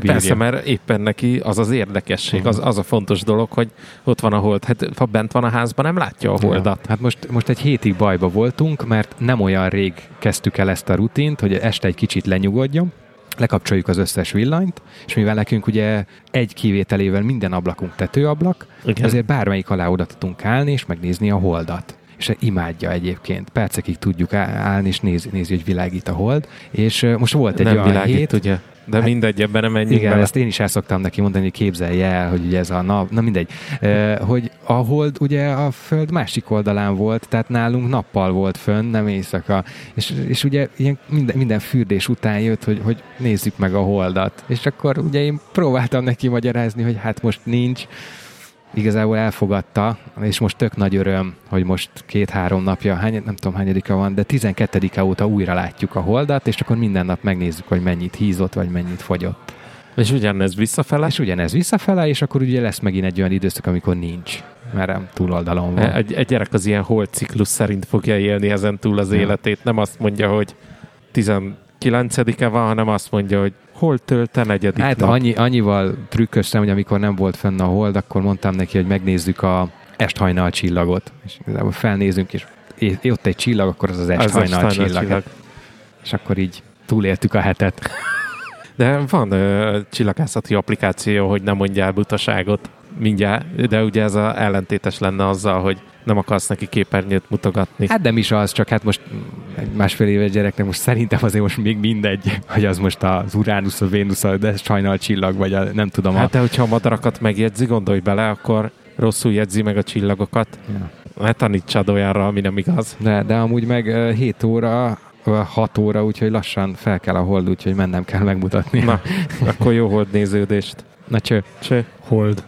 [SPEAKER 1] Persze, mert éppen neki az az érdekesség, az, az a fontos dolog, hogy ott van a hold. Hát ha bent van a házban, nem látja a holdat.
[SPEAKER 2] Ja. Hát most, most egy hétig bajba voltunk, mert nem olyan rég kezdtük el ezt a rutint, hogy este egy kicsit lenyugodjon, lekapcsoljuk az összes villanyt, és mivel nekünk ugye egy kivételével minden ablakunk tetőablak, Igen. ezért bármelyik alá oda tudunk állni, és megnézni a holdat és imádja egyébként. Percekig tudjuk állni, és nézi, nézi hogy világít a hold. És most volt egy
[SPEAKER 1] Nem
[SPEAKER 2] olyan
[SPEAKER 1] világít, hét, ugye? De hát, mindegy, ebben nem menjünk
[SPEAKER 2] Igen, bele. ezt én is el szoktam neki mondani, hogy képzelje el, hogy ugye ez a nap, na mindegy, e, hogy a hold ugye a föld másik oldalán volt, tehát nálunk nappal volt fönn, nem éjszaka. És, és ugye ilyen minden, minden fürdés után jött, hogy, hogy nézzük meg a holdat. És akkor ugye én próbáltam neki magyarázni, hogy hát most nincs, igazából elfogadta, és most tök nagy öröm, hogy most két-három napja, hány, nem tudom hányadika van, de 12 óta újra látjuk a holdat, és akkor minden nap megnézzük, hogy mennyit hízott, vagy mennyit fogyott.
[SPEAKER 1] És ugyanez visszafele?
[SPEAKER 2] És ugyanez visszafele, és akkor ugye lesz megint egy olyan időszak, amikor nincs, mert nem túloldalon van.
[SPEAKER 1] Egy, egy gyerek az ilyen holdciklus szerint fogja élni ezen túl az ja. életét, nem azt mondja, hogy 19-e van, hanem azt mondja, hogy hol tölt a negyedik
[SPEAKER 2] Hát
[SPEAKER 1] nap?
[SPEAKER 2] Annyi, annyival trükköztem, hogy amikor nem volt fenn a hold, akkor mondtam neki, hogy megnézzük a esthajnal csillagot. És igazából felnézünk, és ott egy csillag, akkor az az esthajnal csillag. csillag. És akkor így túléltük a hetet.
[SPEAKER 1] De van ö, csillagászati applikáció, hogy nem mondjál butaságot mindjárt, de ugye ez a ellentétes lenne azzal, hogy nem akarsz neki képernyőt mutogatni.
[SPEAKER 2] Hát nem is az, csak hát most egy másfél éves gyereknek most szerintem azért most még mindegy, hogy az most az Uranus, a Vénusz, a de sajnal csillag, vagy a, nem tudom.
[SPEAKER 1] Hát de hogyha a madarakat megjegyzi, gondolj bele, akkor rosszul jegyzi meg a csillagokat.
[SPEAKER 2] Ja.
[SPEAKER 1] Ne tanítsad olyanra, ami nem igaz.
[SPEAKER 2] De, de amúgy meg ö, 7 óra, ö, 6 óra, úgyhogy lassan fel kell a hold, úgyhogy mennem kell megmutatni.
[SPEAKER 1] Na, akkor jó hold néződést.
[SPEAKER 2] Na cső.
[SPEAKER 1] Cső.
[SPEAKER 3] Hold.